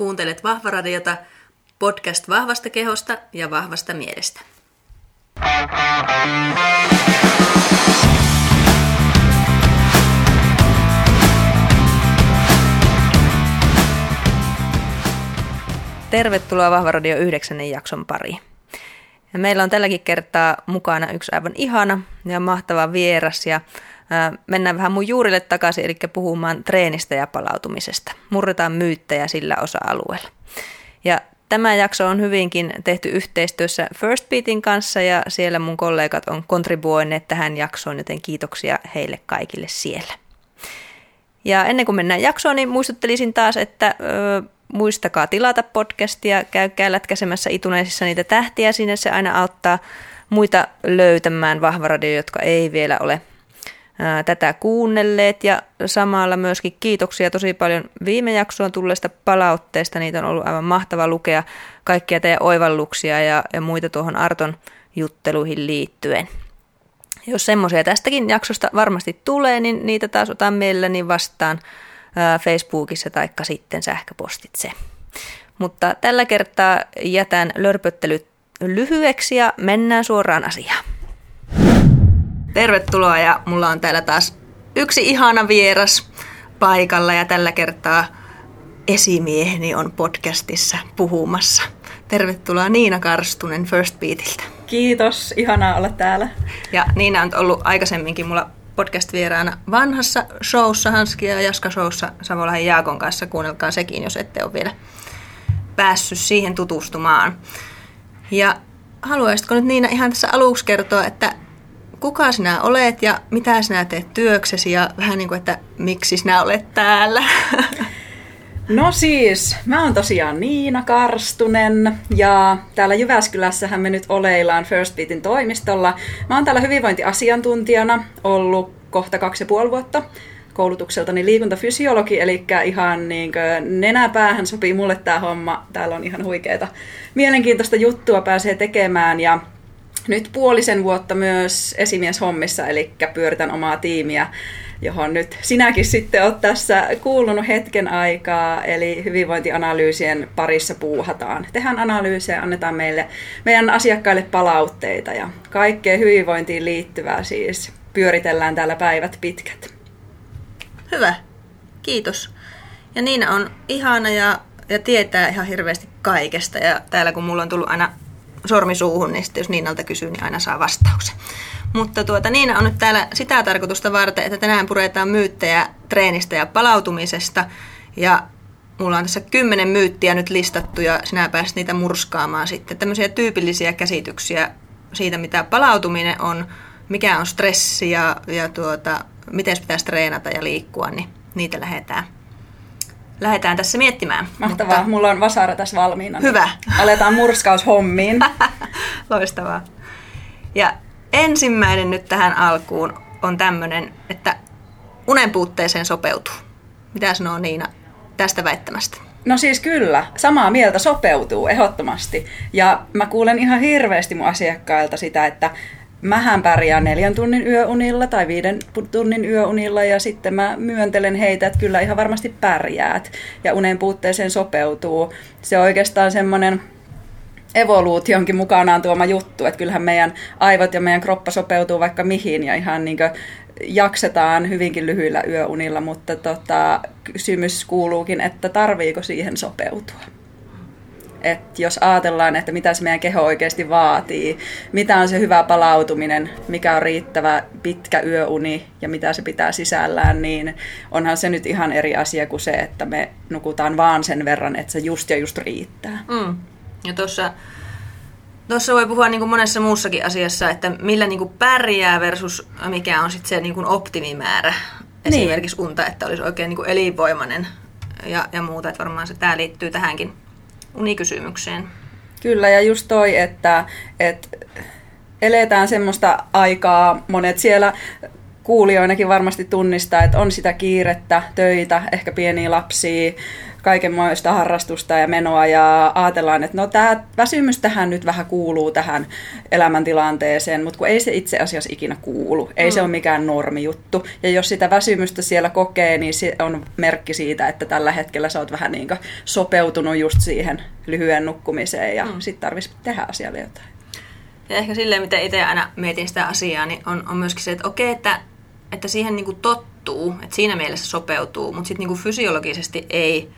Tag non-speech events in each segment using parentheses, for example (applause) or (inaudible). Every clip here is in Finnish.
Kuuntelet Vahvaradiota, podcast vahvasta kehosta ja vahvasta mielestä. Tervetuloa Vahvaradio 9. jakson pariin. Ja meillä on tälläkin kertaa mukana yksi aivan ihana ja mahtava vieras ja mennään vähän mun juurille takaisin, eli puhumaan treenistä ja palautumisesta. Murretaan myyttejä sillä osa-alueella. Ja tämä jakso on hyvinkin tehty yhteistyössä First Beatin kanssa ja siellä mun kollegat on kontribuoineet tähän jaksoon, joten kiitoksia heille kaikille siellä. Ja ennen kuin mennään jaksoon, niin muistuttelisin taas, että ö, muistakaa tilata podcastia, käykää lätkäsemässä ituneisissa niitä tähtiä, sinne se aina auttaa muita löytämään Vahvaradio, jotka ei vielä ole tätä kuunnelleet ja samalla myöskin kiitoksia tosi paljon viime jaksoon tulleesta palautteesta. Niitä on ollut aivan mahtava lukea kaikkia teidän oivalluksia ja, ja muita tuohon Arton jutteluihin liittyen. Jos semmoisia tästäkin jaksosta varmasti tulee, niin niitä taas otan mielelläni vastaan Facebookissa tai sitten sähköpostitse. Mutta tällä kertaa jätän lörpöttelyt lyhyeksi ja mennään suoraan asiaan. Tervetuloa ja mulla on täällä taas yksi ihana vieras paikalla ja tällä kertaa esimieheni on podcastissa puhumassa. Tervetuloa Niina Karstunen First Beatiltä. Kiitos, ihanaa olla täällä. Ja Niina on ollut aikaisemminkin mulla podcast-vieraana vanhassa showssa, Hanski ja Jaska showssa Savolahan Jaakon kanssa. Kuunnelkaa sekin, jos ette ole vielä päässyt siihen tutustumaan. Ja haluaisitko nyt Niina ihan tässä aluksi kertoa, että kuka sinä olet ja mitä sinä teet työksesi ja vähän niin kuin, että miksi sinä olet täällä? (laughs) No siis, mä oon tosiaan Niina Karstunen ja täällä Jyväskylässähän me nyt oleillaan First Beatin toimistolla. Mä oon täällä hyvinvointiasiantuntijana ollut kohta kaksi ja puoli vuotta koulutukseltani liikuntafysiologi, eli ihan niin nenäpäähän sopii mulle tämä homma. Täällä on ihan huikeeta mielenkiintoista juttua pääsee tekemään ja nyt puolisen vuotta myös esimieshommissa, eli pyöritän omaa tiimiä, johon nyt sinäkin sitten olet tässä kuulunut hetken aikaa, eli hyvinvointianalyysien parissa puuhataan. Tehdään analyysejä, annetaan meille, meidän asiakkaille palautteita ja kaikkea hyvinvointiin liittyvää siis pyöritellään täällä päivät pitkät. Hyvä, kiitos. Ja Niina on ihana ja, ja tietää ihan hirveästi kaikesta ja täällä kun mulla on tullut aina sormi suuhun, niin sitten jos Niinalta kysyy, niin aina saa vastauksen. Mutta tuota, Niina on nyt täällä sitä tarkoitusta varten, että tänään puretaan myyttejä treenistä ja palautumisesta. Ja mulla on tässä kymmenen myyttiä nyt listattu ja sinä pääsit niitä murskaamaan sitten. Tämmöisiä tyypillisiä käsityksiä siitä, mitä palautuminen on, mikä on stressi ja, ja tuota, miten pitäisi treenata ja liikkua, niin niitä lähdetään lähdetään tässä miettimään. Mahtavaa, mutta... mulla on vasara tässä valmiina. Hyvä. (laughs) Aletaan murskaushommiin. (laughs) Loistavaa. Ja ensimmäinen nyt tähän alkuun on tämmöinen, että unen puutteeseen sopeutuu. Mitä sanoo Niina tästä väittämästä? No siis kyllä, samaa mieltä sopeutuu ehdottomasti. Ja mä kuulen ihan hirveästi mun asiakkailta sitä, että mähän pärjään neljän tunnin yöunilla tai viiden tunnin yöunilla ja sitten mä myöntelen heitä, että kyllä ihan varmasti pärjäät ja unen puutteeseen sopeutuu. Se on oikeastaan semmoinen evoluutionkin mukanaan tuoma juttu, että kyllähän meidän aivot ja meidän kroppa sopeutuu vaikka mihin ja ihan niin jaksetaan hyvinkin lyhyillä yöunilla, mutta tota, kysymys kuuluukin, että tarviiko siihen sopeutua. Et jos ajatellaan, että mitä se meidän keho oikeasti vaatii, mitä on se hyvä palautuminen, mikä on riittävä pitkä yöuni ja mitä se pitää sisällään, niin onhan se nyt ihan eri asia kuin se, että me nukutaan vaan sen verran, että se just ja just riittää. Mm. Ja tuossa Tuossa voi puhua niin kuin monessa muussakin asiassa, että millä niin kuin pärjää versus mikä on sitten se niin kuin optimimäärä. Niin. Esimerkiksi unta, että olisi oikein niin kuin elinvoimainen ja, ja muuta. Että varmaan se, tämä liittyy tähänkin unikysymykseen. Kyllä, ja just toi, että, että eletään semmoista aikaa, monet siellä kuulijoinakin varmasti tunnistaa, että on sitä kiirettä, töitä, ehkä pieniä lapsia, kaikenmoista harrastusta ja menoa ja ajatellaan, että no tämä väsymys tähän nyt vähän kuuluu tähän elämäntilanteeseen, mutta kun ei se itse asiassa ikinä kuulu. Ei mm. se ole mikään normijuttu. Ja jos sitä väsymystä siellä kokee, niin se on merkki siitä, että tällä hetkellä sä oot vähän niin sopeutunut just siihen lyhyen nukkumiseen ja mm. sitten tarvitsisi tehdä asialle jotain. Ja ehkä silleen, miten itse aina mietin sitä asiaa, niin on, on myöskin se, että okei, että, että siihen niin tottuu, että siinä mielessä sopeutuu, mutta sitten niin fysiologisesti ei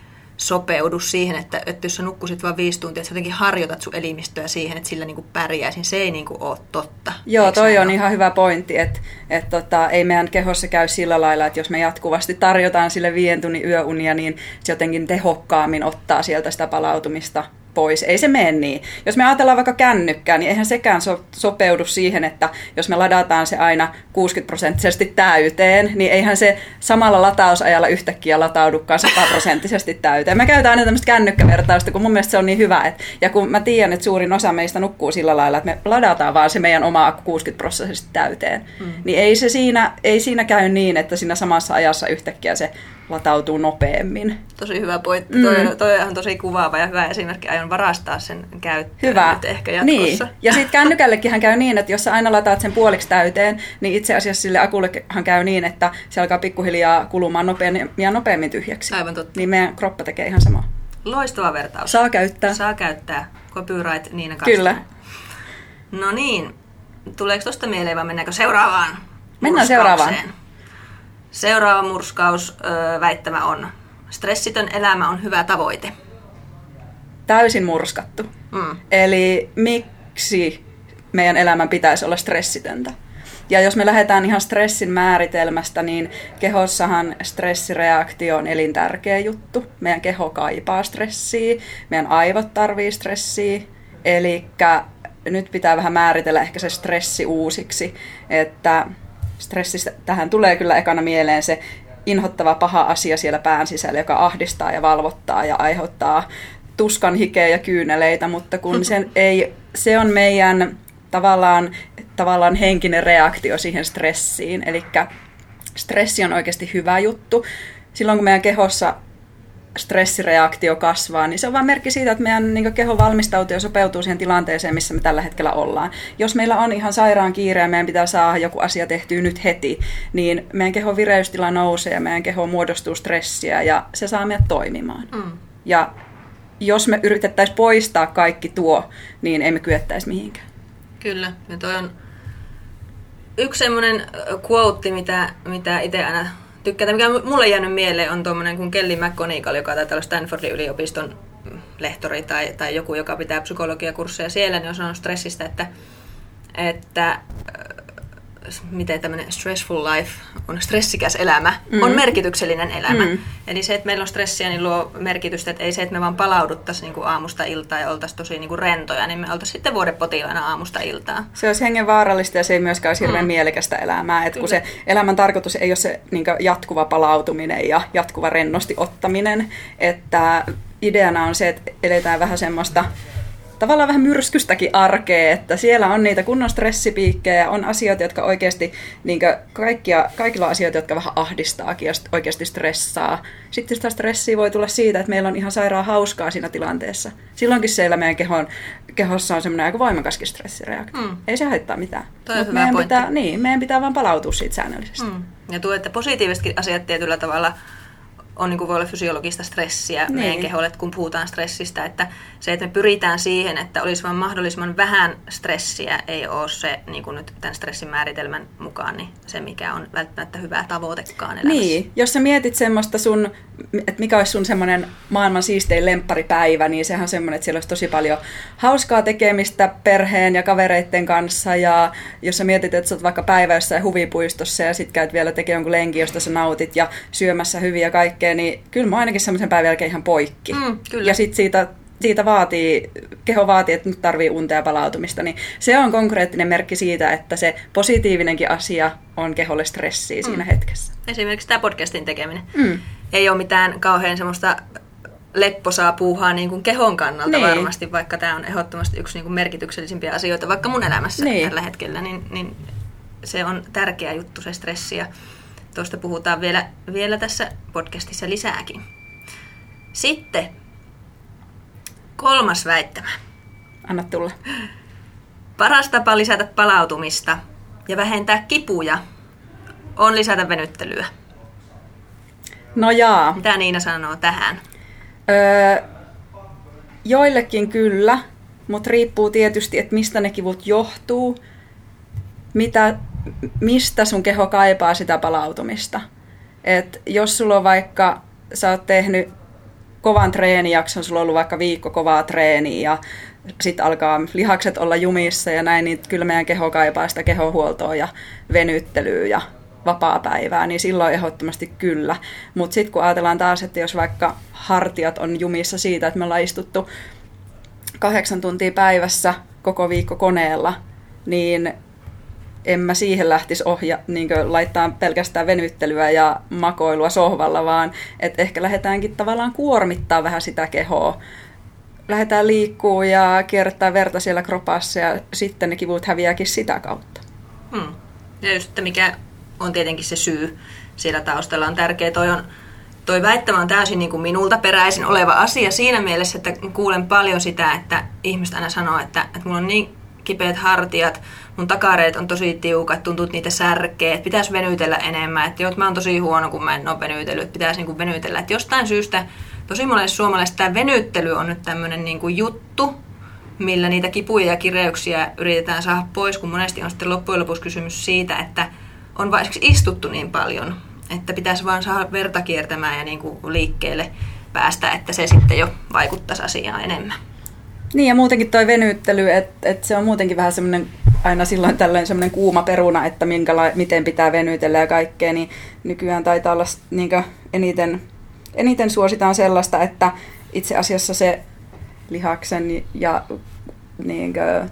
sopeudu siihen, että, että jos sä nukkusit vain viisi tuntia, että sä jotenkin harjoitat sun elimistöä siihen, että sillä niin pärjäisin, se ei niin kuin ole totta. Joo, toi on ole? ihan hyvä pointti, että, että tota, ei meidän kehossa käy sillä lailla, että jos me jatkuvasti tarjotaan sille viien tunnin yöunia, niin se jotenkin tehokkaammin ottaa sieltä sitä palautumista pois. Ei se mene niin. Jos me ajatellaan vaikka kännykkää, niin eihän sekään so- sopeudu siihen, että jos me ladataan se aina 60 prosenttisesti täyteen, niin eihän se samalla latausajalla yhtäkkiä lataudukaan 100 prosenttisesti täyteen. Mä käytän aina tämmöistä kännykkävertausta, kun mun mielestä se on niin hyvä. Et, ja kun mä tiedän, että suurin osa meistä nukkuu sillä lailla, että me ladataan vaan se meidän oma 60 prosenttisesti täyteen, mm. niin ei se siinä, ei siinä käy niin, että siinä samassa ajassa yhtäkkiä se latautuu nopeammin. Tosi hyvä pointti. Mm. Toi, toi on tosi kuvaava ja hyvä esimerkki. Aion varastaa sen käyttöön hyvä. nyt ehkä jatkossa. Niin. Ja sitten kännykällekin käy niin, että jos sä aina lataat sen puoliksi täyteen, niin itse asiassa sille akullehan käy niin, että se alkaa pikkuhiljaa kulumaan nopeammin ja nopeammin tyhjäksi. Aivan totta. Niin meidän kroppa tekee ihan samaa. Loistava vertaus. Saa käyttää. Saa käyttää. Copyright Niina kanssa. Kyllä. No niin. Tuleeko tuosta mieleen vai mennäänkö seuraavaan? Mennään seuraavaan. Seuraava murskaus väittämä on, stressitön elämä on hyvä tavoite. Täysin murskattu. Mm. Eli miksi meidän elämän pitäisi olla stressitöntä? Ja jos me lähdetään ihan stressin määritelmästä, niin kehossahan stressireaktio on elintärkeä juttu. Meidän keho kaipaa stressiä, meidän aivot tarvii stressiä. Eli nyt pitää vähän määritellä ehkä se stressi uusiksi, että stressistä tähän tulee kyllä ekana mieleen se inhottava paha asia siellä pään sisällä, joka ahdistaa ja valvottaa ja aiheuttaa tuskan hikeä ja kyyneleitä, mutta kun se, (laughs) ei, se on meidän tavallaan, tavallaan henkinen reaktio siihen stressiin. Eli stressi on oikeasti hyvä juttu. Silloin kun meidän kehossa stressireaktio kasvaa, niin se on vain merkki siitä, että meidän niin keho valmistautuu ja sopeutuu siihen tilanteeseen, missä me tällä hetkellä ollaan. Jos meillä on ihan sairaan kiire ja meidän pitää saada joku asia tehtyä nyt heti, niin meidän kehon vireystila nousee ja meidän keho muodostuu stressiä ja se saa meidät toimimaan. Mm. Ja jos me yritettäisiin poistaa kaikki tuo, niin emme kyettäisi mihinkään. Kyllä, ja toi on yksi semmoinen quote, mitä, mitä itse aina tykkään. Mikä mulle jäänyt mieleen on tuommoinen kuin Kelly McGonigal, joka taitaa olla Stanfordin yliopiston lehtori tai, tai joku, joka pitää psykologiakursseja siellä, niin on sanonut stressistä, että, että miten tämmöinen stressful life on stressikäs elämä, mm. on merkityksellinen elämä. Mm. Eli se, että meillä on stressiä, niin luo merkitystä, että ei se, että me vaan palauduttaisiin niin kuin aamusta iltaan ja oltaisiin tosi niin kuin rentoja, niin me oltaisiin sitten vuodepotilaina aamusta iltaan. Se olisi hengen vaarallista ja se ei myöskään olisi hirveän mm. mielekästä elämää. Että kun se elämän tarkoitus ei ole se niin jatkuva palautuminen ja jatkuva rennosti ottaminen, että ideana on se, että eletään vähän semmoista tavallaan vähän myrskystäkin arkea, että siellä on niitä kunnon stressipiikkejä, on asioita, jotka oikeasti, niin kaikkia, kaikilla on asioita, jotka vähän ahdistaakin ja oikeasti stressaa. Sitten sitä stressiä voi tulla siitä, että meillä on ihan sairaan hauskaa siinä tilanteessa. Silloinkin siellä meidän kehon, kehossa on semmoinen aika voimakaskin stressireaktio. Mm. Ei se haittaa mitään. Hyvä meidän pitää, niin, meidän pitää vaan palautua siitä säännöllisesti. Mm. Ja tuo, että positiivisetkin asiat tietyllä tavalla on niin kuin voi olla fysiologista stressiä niin. meidän keholle, kun puhutaan stressistä, että se, että me pyritään siihen, että olisi vain mahdollisimman vähän stressiä, ei ole se niin kuin nyt tämän stressin määritelmän mukaan niin se, mikä on välttämättä hyvää tavoitekaan elämässä. Niin, jos sä mietit semmoista sun, että mikä olisi sun semmoinen maailman siistein lempparipäivä, niin sehän on semmoinen, että siellä olisi tosi paljon hauskaa tekemistä perheen ja kavereiden kanssa, ja jos sä mietit, että sä oot vaikka päivä jossain huvipuistossa, ja sit käyt vielä tekemään jonkun lenki, josta sä nautit, ja syömässä hyviä kaikkea, niin kyllä mä ainakin semmoisen päivän jälkeen ihan poikki. Mm, kyllä. Ja sit siitä siitä vaatii, keho vaatii, että nyt tarvii unta ja palautumista, niin se on konkreettinen merkki siitä, että se positiivinenkin asia on keholle stressiä mm. siinä hetkessä. Esimerkiksi tämä podcastin tekeminen. Mm. Ei ole mitään kauhean semmoista lepposaa puuhaa niin kuin kehon kannalta niin. varmasti, vaikka tämä on ehdottomasti yksi niin kuin merkityksellisimpiä asioita vaikka mun elämässä niin. tällä hetkellä, niin, niin se on tärkeä juttu se stressi ja tuosta puhutaan vielä, vielä tässä podcastissa lisääkin. Sitten kolmas väittämä. Anna tulla. Paras tapa lisätä palautumista ja vähentää kipuja on lisätä venyttelyä. No jaa. Mitä Niina sanoo tähän? Öö, joillekin kyllä, mutta riippuu tietysti, että mistä ne kivut johtuu, mitä, mistä sun keho kaipaa sitä palautumista. Et jos sulla on vaikka, sä oot tehnyt kovan treenijakson, sulla on ollut vaikka viikko kovaa treeniä ja sitten alkaa lihakset olla jumissa ja näin, niin kyllä meidän keho kaipaa sitä kehohuoltoa ja venyttelyä ja vapaa-päivää, niin silloin ehdottomasti kyllä. Mutta sitten kun ajatellaan taas, että jos vaikka hartiat on jumissa siitä, että me ollaan istuttu kahdeksan tuntia päivässä koko viikko koneella, niin en mä siihen lähtisi ohja, niin laittaa pelkästään venyttelyä ja makoilua sohvalla, vaan että ehkä lähdetäänkin tavallaan kuormittaa vähän sitä kehoa. Lähdetään liikkuu ja kierrättää verta siellä kropassa ja sitten ne kivut häviääkin sitä kautta. Hmm. Ja just, että mikä on tietenkin se syy siellä taustalla on tärkeä. Toi, on, toi väittämä on täysin niin kuin minulta peräisin oleva asia siinä mielessä, että kuulen paljon sitä, että ihmiset aina sanoo, että, että mulla on niin kipeät hartiat, mun takareet on tosi tiukat, tuntuu, niitä särkee, että pitäisi venytellä enemmän, että joo, mä oon tosi huono, kun mä en ole venytellyt, että pitäisi niin kuin venytellä. Että jostain syystä tosi monelle suomalaisille tämä venyttely on nyt tämmöinen niin kuin juttu, millä niitä kipuja ja kireyksiä yritetään saada pois, kun monesti on sitten loppujen lopuksi kysymys siitä, että on vain istuttu niin paljon, että pitäisi vaan saada verta kiertämään ja niin kuin liikkeelle päästä, että se sitten jo vaikuttaisi asiaan enemmän. Niin ja muutenkin tuo venyttely, että et se on muutenkin vähän semmoinen aina silloin tällöin semmoinen kuuma peruna, että minkäla- miten pitää venytellä ja kaikkea, niin nykyään taitaa olla niin eniten, eniten suositaan sellaista, että itse asiassa se lihaksen ja niin kuin,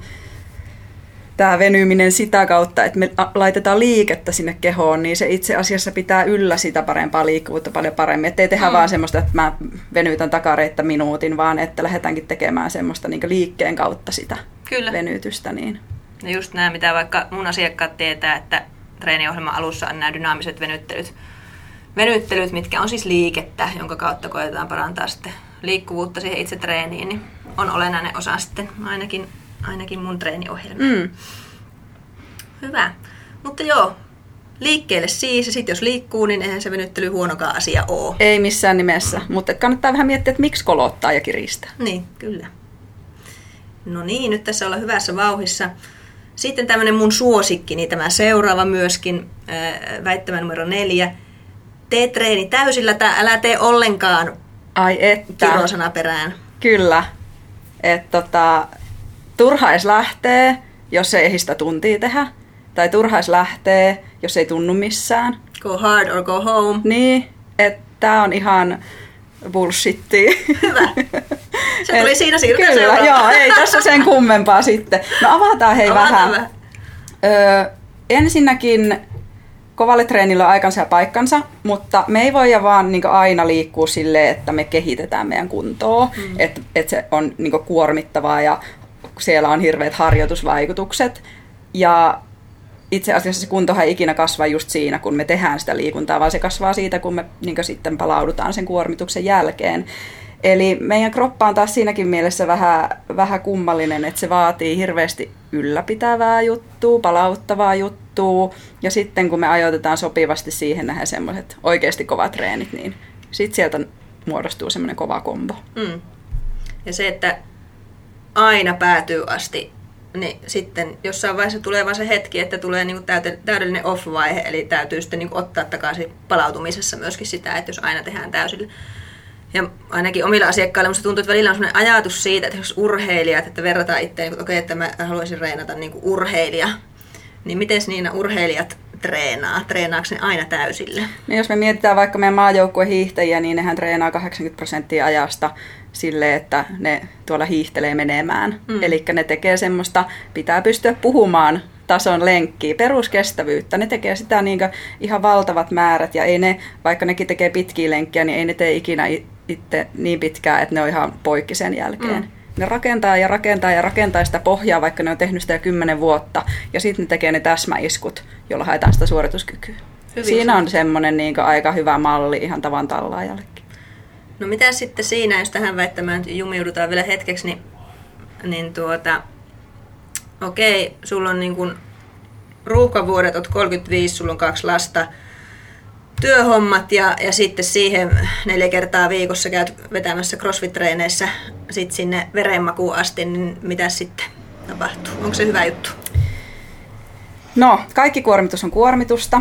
tämä venyminen sitä kautta, että me laitetaan liikettä sinne kehoon, niin se itse asiassa pitää yllä sitä parempaa liikkuvuutta paljon paremmin. Että ei tehdä mm. vaan semmoista, että mä venytän takareita minuutin, vaan että lähdetäänkin tekemään semmoista niin liikkeen kautta sitä Kyllä. venytystä. Niin. Ja just nämä, mitä vaikka mun asiakkaat tietää, että treeniohjelman alussa on nämä dynaamiset venyttelyt, venyttelyt, mitkä on siis liikettä, jonka kautta koetetaan parantaa sitten liikkuvuutta siihen itse treeniin, niin on olennainen osa sitten ainakin ainakin mun treeniohjelma. Mm. Hyvä. Mutta joo, liikkeelle siis, ja sitten jos liikkuu, niin eihän se venyttely huonokaan asia ole. Ei missään nimessä, mutta kannattaa vähän miettiä, että miksi kolottaa ja kiristää. Niin, kyllä. No niin, nyt tässä ollaan hyvässä vauhissa. Sitten tämmöinen mun suosikki, niin tämä seuraava myöskin, väittämä numero neljä. Tee treeni täysillä tai älä tee ollenkaan Ai että. kirosana perään. Kyllä. että tota, turhais lähtee, jos ei ehdi sitä tuntia tehdä. Tai turhais lähtee, jos ei tunnu missään. Go hard or go home. Niin, että tää on ihan bullshittia. Hyvä. Se tuli Et, siinä siirrytään Kyllä, joo, ei tässä sen kummempaa sitten. No avataan hei avataan vähän. Öö, ensinnäkin kovalle treenillä on aikansa ja paikkansa, mutta me ei voida vaan niin aina liikkua silleen, että me kehitetään meidän kuntoa, mm. että et se on niin kuormittavaa ja siellä on hirveät harjoitusvaikutukset. Ja itse asiassa se kuntohan ei ikinä kasva just siinä, kun me tehdään sitä liikuntaa, vaan se kasvaa siitä, kun me niin sitten palaudutaan sen kuormituksen jälkeen. Eli meidän kroppa on taas siinäkin mielessä vähän, vähän kummallinen, että se vaatii hirveästi ylläpitävää juttua, palauttavaa juttua, ja sitten kun me ajoitetaan sopivasti siihen nähdä semmoiset oikeasti kovat treenit, niin sitten sieltä muodostuu semmoinen kova kombo. Mm. Ja se, että aina päätyy asti, niin sitten jossain vaiheessa tulee vaan se hetki, että tulee niin täydellinen off-vaihe, eli täytyy sitten niin ottaa takaisin palautumisessa myöskin sitä, että jos aina tehdään täysillä. Ja ainakin omilla asiakkailla musta tuntuu, että välillä on sellainen ajatus siitä, että jos urheilijat, että verrataan itseään, että okei, että mä haluaisin reenata niin urheilija, niin miten niin urheilijat treenaa? Treenaako ne aina täysillä? No jos me mietitään vaikka meidän maajoukkueen hiihtäjiä, niin nehän treenaa 80 prosenttia ajasta sille, että ne tuolla hiihtelee menemään. Mm. Eli ne tekee semmoista, pitää pystyä puhumaan tason lenkkiä, peruskestävyyttä. Ne tekee sitä niin ihan valtavat määrät ja ei ne, vaikka nekin tekee pitkiä lenkkiä, niin ei ne tee ikinä itse niin pitkää, että ne on ihan poikki sen jälkeen. Mm. Ne rakentaa ja rakentaa ja rakentaa sitä pohjaa, vaikka ne on tehnyt sitä jo kymmenen vuotta. Ja sitten ne tekee ne täsmäiskut, jolla haetaan sitä suorituskykyä. Hyvin Siinä on semmoinen niin aika hyvä malli ihan tavan tallaajallekin. No mitä sitten siinä, jos tähän väittämään jumiudutaan vielä hetkeksi, niin, niin tuota, okei, sulla on niin kuin ruuhkavuodet, oot 35, sulla on kaksi lasta, työhommat ja, ja sitten siihen neljä kertaa viikossa käyt vetämässä crossfit-treeneissä sit sinne verenmakuun asti, niin mitä sitten tapahtuu? Onko se hyvä juttu? No, kaikki kuormitus on kuormitusta.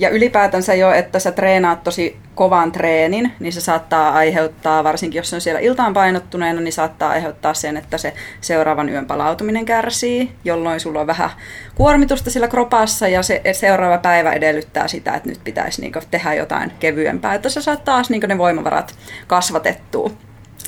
Ja ylipäätänsä jo, että sä treenaat tosi kovan treenin, niin se saattaa aiheuttaa, varsinkin jos se on siellä iltaan painottuneena, niin saattaa aiheuttaa sen, että se seuraavan yön palautuminen kärsii, jolloin sulla on vähän kuormitusta sillä kropassa ja se seuraava päivä edellyttää sitä, että nyt pitäisi niinku tehdä jotain kevyempää, että sä saat taas niinku ne voimavarat kasvatettua.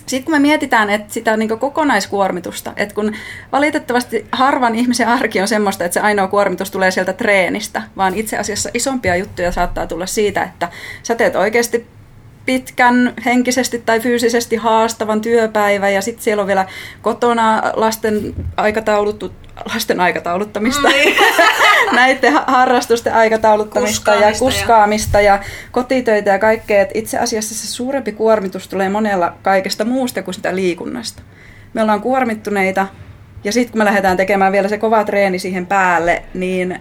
Sitten kun me mietitään että sitä niin kokonaiskuormitusta, että kun valitettavasti harvan ihmisen arki on semmoista, että se ainoa kuormitus tulee sieltä treenistä, vaan itse asiassa isompia juttuja saattaa tulla siitä, että sä teet oikeasti pitkän henkisesti tai fyysisesti haastavan työpäivän ja sitten siellä on vielä kotona lasten aikatauluttu lasten aikatauluttamista, mm. (laughs) näiden harrastusten aikatauluttamista kuskaamista ja kuskaamista ja... ja kotitöitä ja kaikkea. Et itse asiassa se suurempi kuormitus tulee monella kaikesta muusta kuin sitä liikunnasta. Me ollaan kuormittuneita ja sitten kun me lähdetään tekemään vielä se kova treeni siihen päälle, niin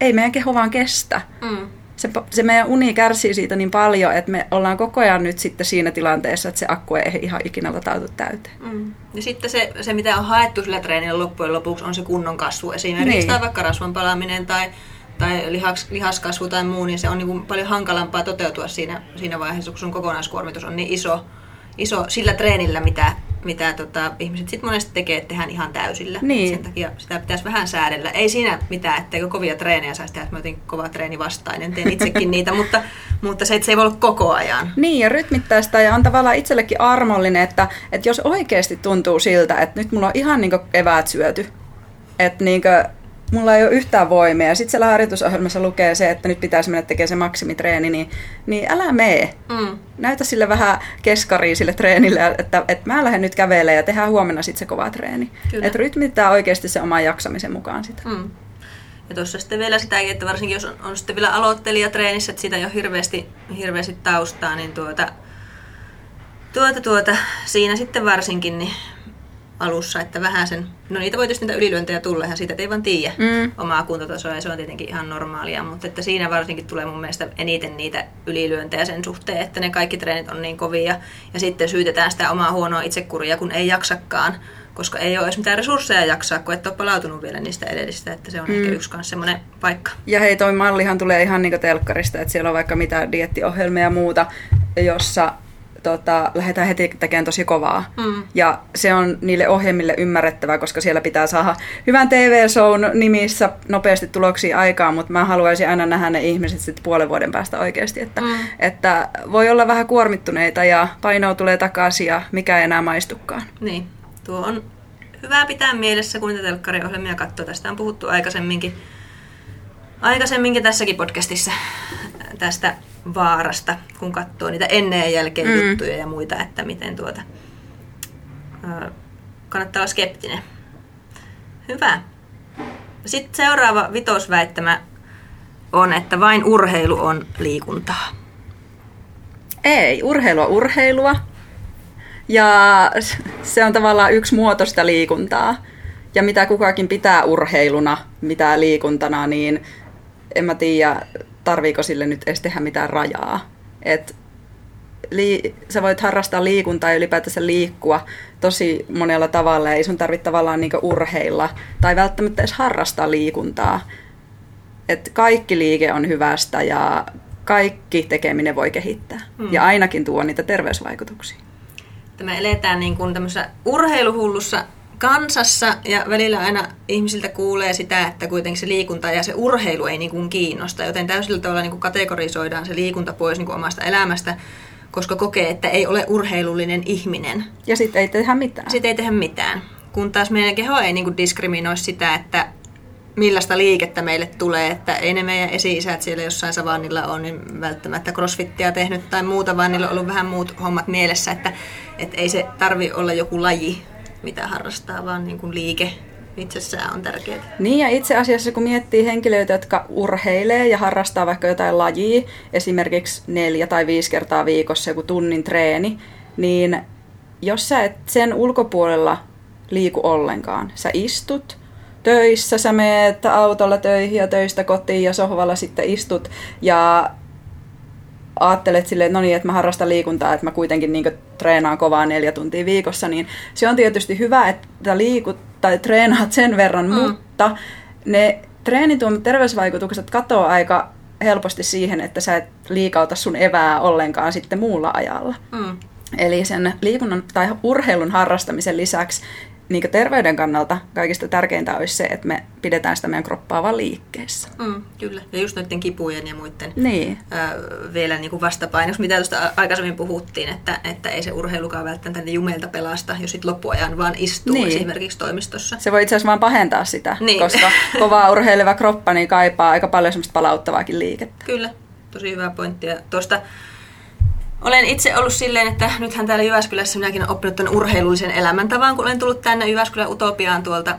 ei meidän keho vaan kestä. Mm se, se meidän uni kärsii siitä niin paljon, että me ollaan koko ajan nyt sitten siinä tilanteessa, että se akku ei ihan ikinä latautu täyteen. Mm. Ja sitten se, se, mitä on haettu sillä treenillä loppujen lopuksi, on se kunnon kasvu esimerkiksi, niin. tai vaikka rasvan palaminen tai, tai lihaks, lihaskasvu tai muu, niin se on niin kuin paljon hankalampaa toteutua siinä, siinä vaiheessa, kun sun kokonaiskuormitus on niin iso, iso sillä treenillä, mitä, mitä tota, ihmiset sitten monesti tekee, että tehdään ihan täysillä. Niin. Sen takia sitä pitäisi vähän säädellä. Ei siinä mitään, etteikö kovia treenejä saisi tehdä, että mä otin kova treeni vastainen, teen itsekin niitä, (laughs) mutta, mutta se, että se ei voi olla koko ajan. Niin, ja rytmittäistä ja on tavallaan itsellekin armollinen, että, että jos oikeasti tuntuu siltä, että nyt mulla on ihan niin eväät syöty, että niin kuin, mulla ei ole yhtään voimia. Sitten siellä harjoitusohjelmassa lukee se, että nyt pitäisi mennä tekemään se maksimitreeni, niin, niin älä mee. Mm. Näytä sille vähän keskariin sille treenille, että, että mä lähden nyt kävelemään ja tehdään huomenna sitten se kova treeni. Että rytmittää oikeasti se oman jaksamisen mukaan sitä. Mm. Ja tuossa sitten vielä sitäkin, että varsinkin jos on, on sitten vielä aloittelija treenissä, että siitä ei ole hirveästi, hirveästi taustaa, niin tuota, tuota, tuota, siinä sitten varsinkin niin alussa, että vähän sen, no niitä voi tietysti niitä ylilyöntejä tulla ihan siitä, ei vaan tiedä mm. omaa kuntotasoa ja se on tietenkin ihan normaalia, mutta että siinä varsinkin tulee mun mielestä eniten niitä ylilyöntejä sen suhteen, että ne kaikki treenit on niin kovia ja sitten syytetään sitä omaa huonoa itsekuria, kun ei jaksakaan, koska ei ole edes mitään resursseja jaksaa, kun et ole palautunut vielä niistä edellisistä, että se on mm. ehkä yksi kanssa semmoinen paikka. Ja hei, toi mallihan tulee ihan niin telkkarista, että siellä on vaikka mitä diettiohjelmia ja muuta, jossa tota, lähdetään heti tekemään tosi kovaa. Mm. Ja se on niille ohjelmille ymmärrettävää, koska siellä pitää saada hyvän TV-shown nimissä nopeasti tuloksia aikaan, mutta mä haluaisin aina nähdä ne ihmiset sitten puolen vuoden päästä oikeasti, että, mm. että voi olla vähän kuormittuneita ja painoa tulee takaisin ja mikä ei enää maistukaan. Niin, tuo on hyvä pitää mielessä, kun niitä telkkariohjelmia katsoo. Tästä on puhuttu aikaisemminkin, aikaisemminkin tässäkin podcastissa tästä vaarasta, kun katsoo niitä ennen ja jälkeen mm. juttuja ja muita, että miten tuota, kannattaa olla skeptinen. Hyvä. Sitten seuraava vitosväittämä on, että vain urheilu on liikuntaa. Ei, urheilu on urheilua. Ja se on tavallaan yksi muoto sitä liikuntaa. Ja mitä kukakin pitää urheiluna, mitä liikuntana, niin en mä tiedä, tarviiko sille nyt edes tehdä mitään rajaa. Et lii, sä voit harrastaa liikuntaa ja ylipäätänsä liikkua tosi monella tavalla. Ei sun tarvitse tavallaan niinku urheilla tai välttämättä edes harrastaa liikuntaa. Et kaikki liike on hyvästä ja kaikki tekeminen voi kehittää. Mm. Ja ainakin tuo niitä terveysvaikutuksia. Me eletään niin kuin urheiluhullussa kansassa ja välillä aina ihmisiltä kuulee sitä, että kuitenkin se liikunta ja se urheilu ei niin kuin kiinnosta, joten täysillä tavalla niin kuin kategorisoidaan se liikunta pois niin kuin omasta elämästä, koska kokee, että ei ole urheilullinen ihminen. Ja sitten ei tehdä mitään. Sitten ei tehdä mitään. Kun taas meidän keho ei niin kuin diskriminoi sitä, että millaista liikettä meille tulee, että ei ne meidän esi-isät siellä jossain savannilla on niin välttämättä crossfittia tehnyt tai muuta, vaan niillä on ollut vähän muut hommat mielessä, että, että ei se tarvi olla joku laji, mitä harrastaa, vaan niin kuin liike, itsessään on tärkeää. Niin ja itse asiassa kun miettii henkilöitä, jotka urheilee ja harrastaa vaikka jotain lajia, esimerkiksi neljä tai viisi kertaa viikossa joku tunnin treeni, niin jos sä et sen ulkopuolella liiku ollenkaan, sä istut töissä, sä meet autolla töihin ja töistä kotiin ja sohvalla sitten istut ja ajattelet silleen, että no niin, että mä harrastan liikuntaa, että mä kuitenkin niin treenaan kovaa neljä tuntia viikossa, niin se on tietysti hyvä, että liikut tai treenaat sen verran, mm. mutta ne treenituomat terveysvaikutukset katoaa aika helposti siihen, että sä et liikauta sun evää ollenkaan sitten muulla ajalla. Mm. Eli sen liikunnan tai urheilun harrastamisen lisäksi niin terveyden kannalta kaikista tärkeintä olisi se, että me pidetään sitä meidän kroppaa vaan liikkeessä. Mm, kyllä, ja just noiden kipujen ja muiden niin. ää, vielä niin kuin vastapainoksi, mitä tuosta aikaisemmin puhuttiin, että, että ei se urheilukaan välttämättä jumeilta pelasta, jos sit loppuajan vaan istuu niin. esimerkiksi toimistossa. Se voi itse asiassa vaan pahentaa sitä, niin. koska (laughs) kovaa urheileva kroppa niin kaipaa aika paljon semmoista palauttavaakin liikettä. Kyllä, tosi hyvä pointti. Ja tuosta olen itse ollut silleen, että nythän täällä Jyväskylässä minäkin olen oppinut tämän urheilullisen elämäntavan, kun olen tullut tänne Jyväskylän Utopiaan tuolta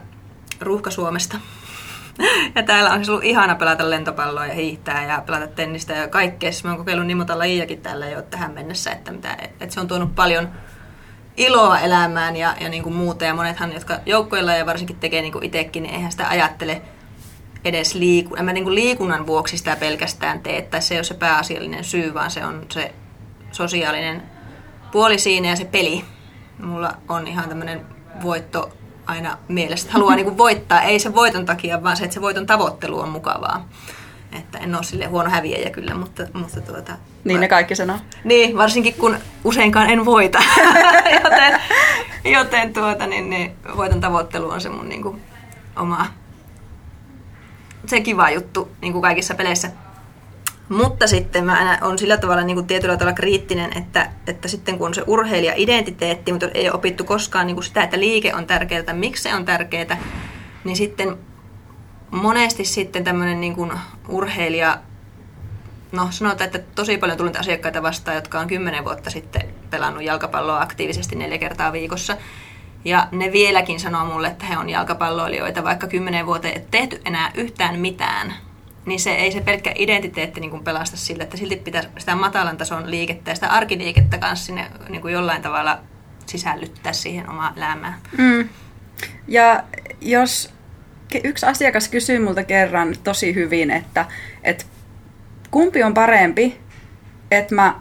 Ruuhka-Suomesta. (laughs) Ja täällä on siis ollut ihana pelata lentopalloa ja hiihtää ja pelata tennistä ja kaikkea. Siis mä oon kokeillut niin monta lajiakin täällä jo tähän mennessä, että, mitä, että se on tuonut paljon iloa elämään ja, ja niin kuin muuta. Ja monethan, jotka joukkoilla ja varsinkin tekee niin kuin itsekin, niin eihän sitä ajattele edes liiku. En mä niin kuin liikunnan vuoksi sitä pelkästään tee, tai se ei ole se pääasiallinen syy, vaan se on se sosiaalinen puoli siinä ja se peli. Mulla on ihan tämmöinen voitto aina mielessä, haluaa (laughs) niinku voittaa, ei se voiton takia, vaan se, että se voiton tavoittelu on mukavaa. Että en ole sille huono häviäjä kyllä, mutta, mutta tuota... Niin ne kaikki sanoo. Niin, varsinkin kun useinkaan en voita. (laughs) joten joten tuota, niin, niin, voiton tavoittelu on se mun niin kuin, oma se kiva juttu niin kuin kaikissa peleissä. Mutta sitten mä aina on sillä tavalla niin kuin tietyllä tavalla kriittinen, että, että sitten kun on se urheilija-identiteetti, mutta ei ole opittu koskaan niin kuin sitä, että liike on tärkeää, miksi se on tärkeää, niin sitten monesti sitten tämmöinen niin kuin urheilija, no sanotaan, että tosi paljon tullut asiakkaita vastaan, jotka on kymmenen vuotta sitten pelannut jalkapalloa aktiivisesti neljä kertaa viikossa. Ja ne vieläkin sanoo mulle, että he on jalkapalloilijoita, vaikka kymmenen vuoteen ei tehty enää yhtään mitään niin se ei se pelkkä identiteetti niin kuin pelasta sille, että silti pitää sitä matalan tason liikettä ja sitä arkiliikettä kanssa sinne niin kuin jollain tavalla sisällyttää siihen omaan elämään. Mm. Ja jos yksi asiakas kysyy multa kerran tosi hyvin, että, että kumpi on parempi, että mä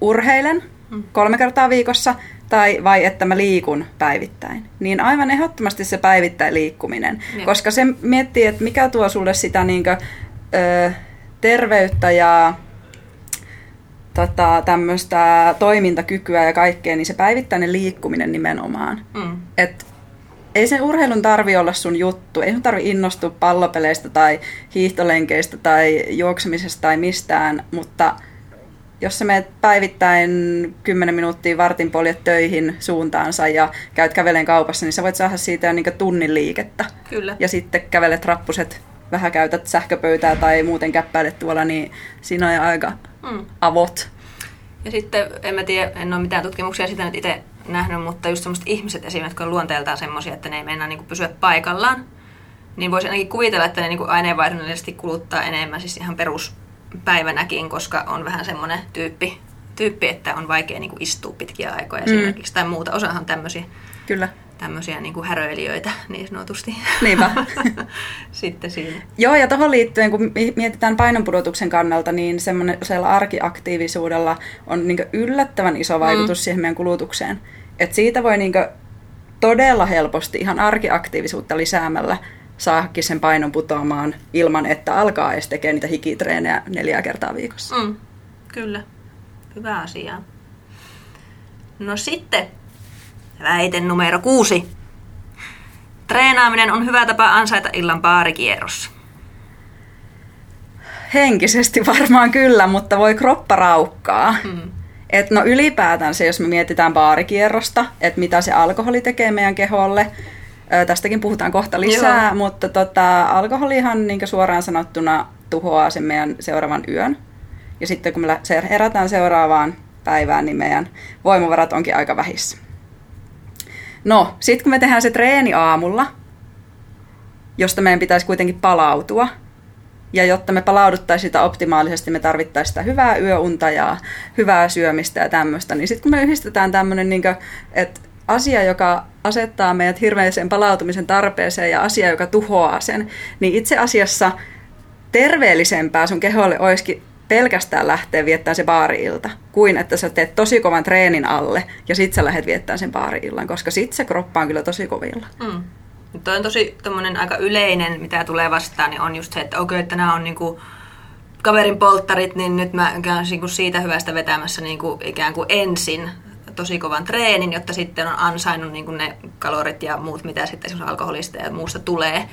urheilen mm. kolme kertaa viikossa tai vai että mä liikun päivittäin. Niin aivan ehdottomasti se päivittäin liikkuminen. Ja. Koska se miettii, että mikä tuo sulle sitä niinkö, ö, terveyttä ja tota, tämmöistä toimintakykyä ja kaikkea, niin se päivittäinen liikkuminen nimenomaan. Mm. Et ei sen urheilun tarvi olla sun juttu. Ei sun tarvi innostua pallopeleistä tai hiihtolenkeistä tai juoksemisesta tai mistään, mutta jos sä menet päivittäin 10 minuuttia vartin poljet töihin suuntaansa ja käyt kävelen kaupassa, niin sä voit saada siitä niin tunnin liikettä. Kyllä. Ja sitten kävelet rappuset vähän käytät sähköpöytää tai muuten käppäilet tuolla, niin siinä on aika mm. avot. Ja sitten, en mä tiedä, en ole mitään tutkimuksia sitä nyt itse nähnyt, mutta just semmoiset ihmiset esimerkiksi, jotka on luonteeltaan semmoisia, että ne ei mennä niin pysyä paikallaan, niin voisi ainakin kuvitella, että ne niin aineenvaihdunnallisesti kuluttaa enemmän, siis ihan peruspäivänäkin, koska on vähän semmoinen tyyppi, tyyppi että on vaikea niin istua pitkiä aikoja mm. esimerkiksi tai muuta. Osahan tämmöisiä. Kyllä tämmöisiä niin kuin häröilijöitä (laughs) niin sanotusti. Niinpä. (laughs) Sitten siinä. Joo, ja tuohon liittyen, kun mietitään painonpudotuksen kannalta, niin semmoisella arkiaktiivisuudella on niin yllättävän iso vaikutus mm. siihen meidän kulutukseen. Et siitä voi niin todella helposti ihan arkiaktiivisuutta lisäämällä saakin sen painon putoamaan ilman, että alkaa edes tekemään niitä hikitreenejä neljä kertaa viikossa. Mm, kyllä, hyvä asia. No sitten Väite numero kuusi. Treenaaminen on hyvä tapa ansaita illan baarikierrossa. Henkisesti varmaan kyllä, mutta voi kroppa raukkaa. Mm. Et no ylipäätään se, jos me mietitään baarikierrosta, että mitä se alkoholi tekee meidän keholle, tästäkin puhutaan kohta lisää, Joo. mutta tota, alkoholihan niin suoraan sanottuna tuhoaa sen meidän seuraavan yön. Ja sitten kun me herätään seuraavaan päivään, niin meidän voimavarat onkin aika vähissä. No, sitten kun me tehdään se treeni aamulla, josta meidän pitäisi kuitenkin palautua. Ja jotta me palauduttaisiin sitä optimaalisesti, me tarvittaisiin sitä hyvää yöunta ja hyvää syömistä ja tämmöistä. Niin sitten kun me yhdistetään tämmöinen, niin että asia, joka asettaa meidät hirveäseen palautumisen tarpeeseen ja asia, joka tuhoaa sen, niin itse asiassa terveellisempää sun keholle olisikin pelkästään lähteä viettämään se baari-ilta, kuin että sä teet tosi kovan treenin alle ja sit sä lähdet viettämään sen baari-illan, koska sit se kroppa on kyllä tosi kovilla. Mm. Tuo on tosi aika yleinen, mitä tulee vastaan, niin on just se, että okei, okay, että nämä on niinku kaverin polttarit, niin nyt mä käyn niinku siitä hyvästä vetämässä niinku ikään kuin ensin tosi kovan treenin, jotta sitten on ansainnut niin ne kalorit ja muut, mitä sitten alkoholista ja muusta tulee.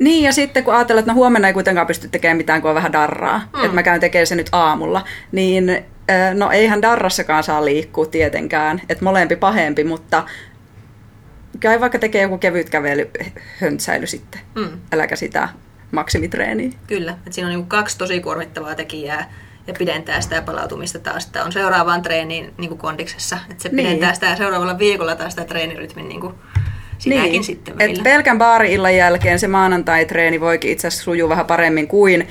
Niin, ja sitten kun ajatellaan, että no huomenna ei kuitenkaan pysty tekemään mitään, kun on vähän darraa, mm. että mä käyn tekemään se nyt aamulla, niin no eihän darrassakaan saa liikkua tietenkään, että molempi pahempi, mutta käy vaikka tekee joku kevyt kävely, höntsäily sitten, mm. äläkä sitä maksimitreeniä. Kyllä, että siinä on niin kaksi tosi kuormittavaa tekijää, ja pidentää sitä palautumista taas. Että on seuraavaan treeniin niin kuin kondiksessa, että se niin. pidentää sitä seuraavalla viikolla taas sitä treenirytmin niin kuin sitäkin niin. sitten välillä. Et pelkän baari-illan jälkeen se maanantai-treeni voikin itse asiassa sujuu vähän paremmin kuin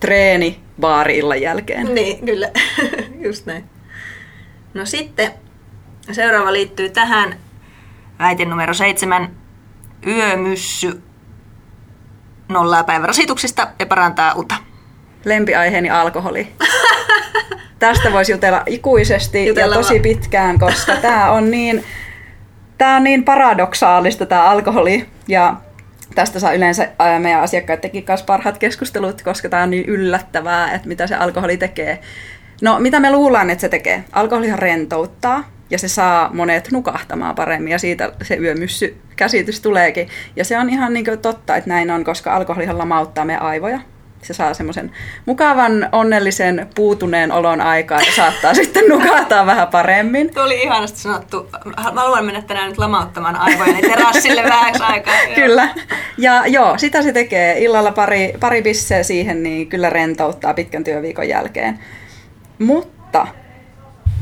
treeni baari-illan jälkeen. Niin, kyllä. (laughs) Just näin. No sitten seuraava liittyy tähän väite numero seitsemän. Yömyssy nollaa päivärasituksista ja parantaa uta lempiaiheeni alkoholi. Tästä voisi jutella ikuisesti Jutella ja tosi pitkään, koska tämä on niin, (laughs) tää on niin paradoksaalista tämä alkoholi. Ja tästä saa yleensä meidän asiakkaidenkin kanssa parhaat keskustelut, koska tämä on niin yllättävää, että mitä se alkoholi tekee. No, mitä me luullaan, että se tekee? Alkoholihan rentouttaa ja se saa monet nukahtamaan paremmin ja siitä se yömyssy käsitys tuleekin. Ja se on ihan niin totta, että näin on, koska alkoholihan lamauttaa meidän aivoja se saa semmoisen mukavan, onnellisen, puutuneen olon aikaa ja saattaa (laughs) sitten nukahtaa vähän paremmin. Tuo oli ihanasti sanottu. Mä haluan mennä tänään nyt lamauttamaan aivojeni terassille vähäksi aikaa. (laughs) kyllä. Ja joo, sitä se tekee. Illalla pari, pari bisseä siihen, niin kyllä rentouttaa pitkän työviikon jälkeen. Mutta...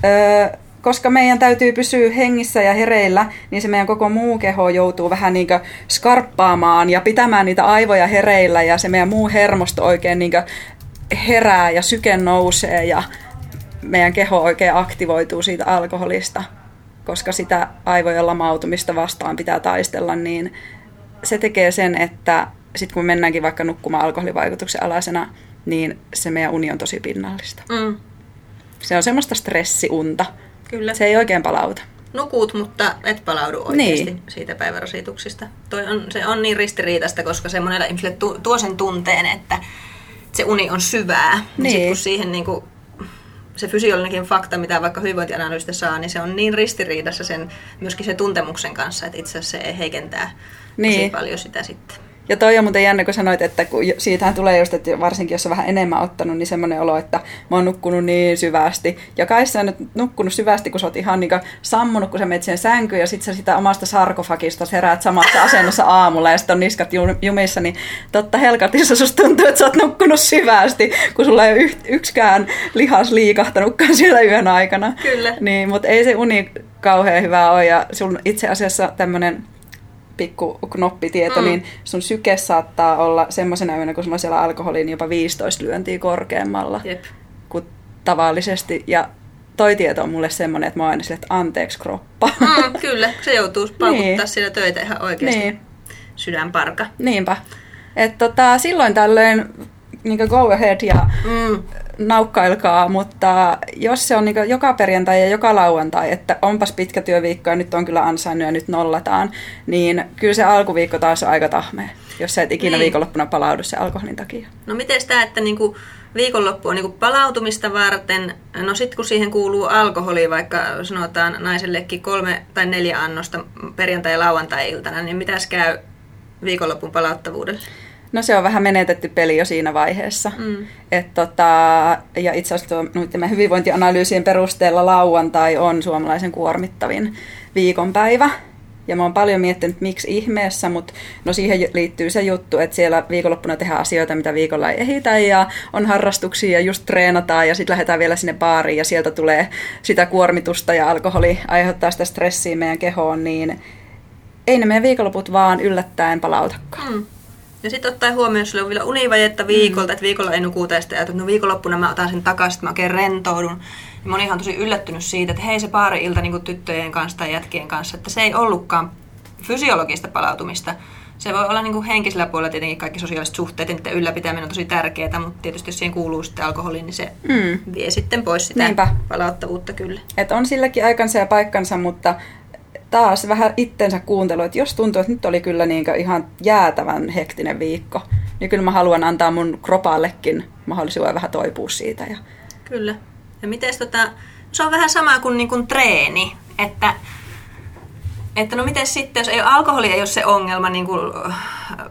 Öö, koska meidän täytyy pysyä hengissä ja hereillä, niin se meidän koko muu keho joutuu vähän niin skarppaamaan ja pitämään niitä aivoja hereillä ja se meidän muu hermosto oikein niin herää ja syke nousee ja meidän keho oikein aktivoituu siitä alkoholista, koska sitä aivojen lamautumista vastaan pitää taistella, niin se tekee sen, että sitten kun me mennäänkin vaikka nukkumaan alkoholivaikutuksen alaisena, niin se meidän uni on tosi pinnallista. Mm. Se on semmoista stressiunta, Kyllä. Se ei oikein palauta. Nukut, mutta et palaudu oikeasti niin. siitä päivärasituksista. Toi on, se on niin ristiriitaista, koska se monella ihmiselle tuo sen tunteen, että se uni on syvää. Niin. Sitten kun siihen niin kuin, se fysiologinen fakta, mitä vaikka hyvinvointianalyysistä saa, niin se on niin ristiriidassa sen, myöskin se tuntemuksen kanssa, että itse asiassa se heikentää niin. tosi paljon sitä sitten. Ja toi on muuten jännä, kun sanoit, että kun siitähän tulee just, että varsinkin jos on vähän enemmän ottanut, niin semmoinen olo, että mä oon nukkunut niin syvästi. Ja kai sä nyt nukkunut syvästi, kun sä oot ihan niin sammunut, kun sä menet siihen sänkyyn ja sit sä sitä omasta sarkofagista heräät samassa asennossa aamulla ja sitten on niskat jumissa, niin totta helkatissa susta tuntuu, että sä oot nukkunut syvästi, kun sulla ei ole yksikään lihas liikahtanutkaan siellä yön aikana. Kyllä. Niin, mutta ei se uni kauhean hyvä ole ja sun itse asiassa tämmöinen pikku knoppitieto, mm. niin sun syke saattaa olla semmoisena yönä, kun sulla on siellä alkoholi, niin jopa 15 lyöntiä korkeammalla Jep. kuin tavallisesti. Ja toi tieto on mulle semmoinen, että mä oon aina sille, että anteeksi kroppa. Mm, kyllä, se joutuu (laughs) paukuttaa niin. siellä töitä ihan oikeasti. Niin. Sydänparka. Niinpä. Et tota, silloin tällöin niin go ahead ja mm naukkailkaa, mutta jos se on niin joka perjantai ja joka lauantai, että onpas pitkä työviikko ja nyt on kyllä ansainnut ja nyt nollataan, niin kyllä se alkuviikko taas on aika tahmea, jos sä et ikinä niin. viikonloppuna palaudu se alkoholin takia. No miten sitä, että niinku viikonloppu on niinku palautumista varten, no sitten kun siihen kuuluu alkoholi, vaikka sanotaan naisellekin kolme tai neljä annosta perjantai- ja lauantai-iltana, niin mitäs käy viikonlopun palauttavuudelle? No se on vähän menetetty peli jo siinä vaiheessa. Mm. Et tota, ja itse asiassa noiden hyvinvointianalyysien perusteella lauantai on suomalaisen kuormittavin viikonpäivä. Ja mä oon paljon miettinyt, miksi ihmeessä, mutta no siihen liittyy se juttu, että siellä viikonloppuna tehdään asioita, mitä viikolla ei ehitä ja on harrastuksia ja just treenataan ja sitten lähdetään vielä sinne baariin ja sieltä tulee sitä kuormitusta ja alkoholi aiheuttaa sitä stressiä meidän kehoon, niin ei ne meidän viikonloput vaan yllättäen palautakaan. Mm. Ja sitten ottaa huomioon, jos sulla on vielä univajetta viikolta, mm. että viikolla ei nukuta ja sitten että no viikonloppuna mä otan sen takaisin, että mä oikein rentoudun. Ja moni on tosi yllättynyt siitä, että hei se baari-ilta niin tyttöjen kanssa tai jätkien kanssa, että se ei ollutkaan fysiologista palautumista. Se voi olla niin kuin henkisellä puolella tietenkin kaikki sosiaaliset suhteet niiden ylläpitäminen on tosi tärkeää, mutta tietysti jos siihen kuuluu sitten alkoholi, niin se mm. vie sitten pois sitä Niinpä. palauttavuutta kyllä. Et on silläkin aikansa ja paikkansa, mutta taas vähän itsensä kuuntelu, että jos tuntuu, että nyt oli kyllä niin ihan jäätävän hektinen viikko, niin kyllä mä haluan antaa mun kropallekin mahdollisuuden vähän toipua siitä. Ja... Kyllä. Ja miten tota, se on vähän sama kuin, niin kuin treeni, että että no miten sitten, jos ei, alkoholi ei ole se ongelma niin kuin, äh,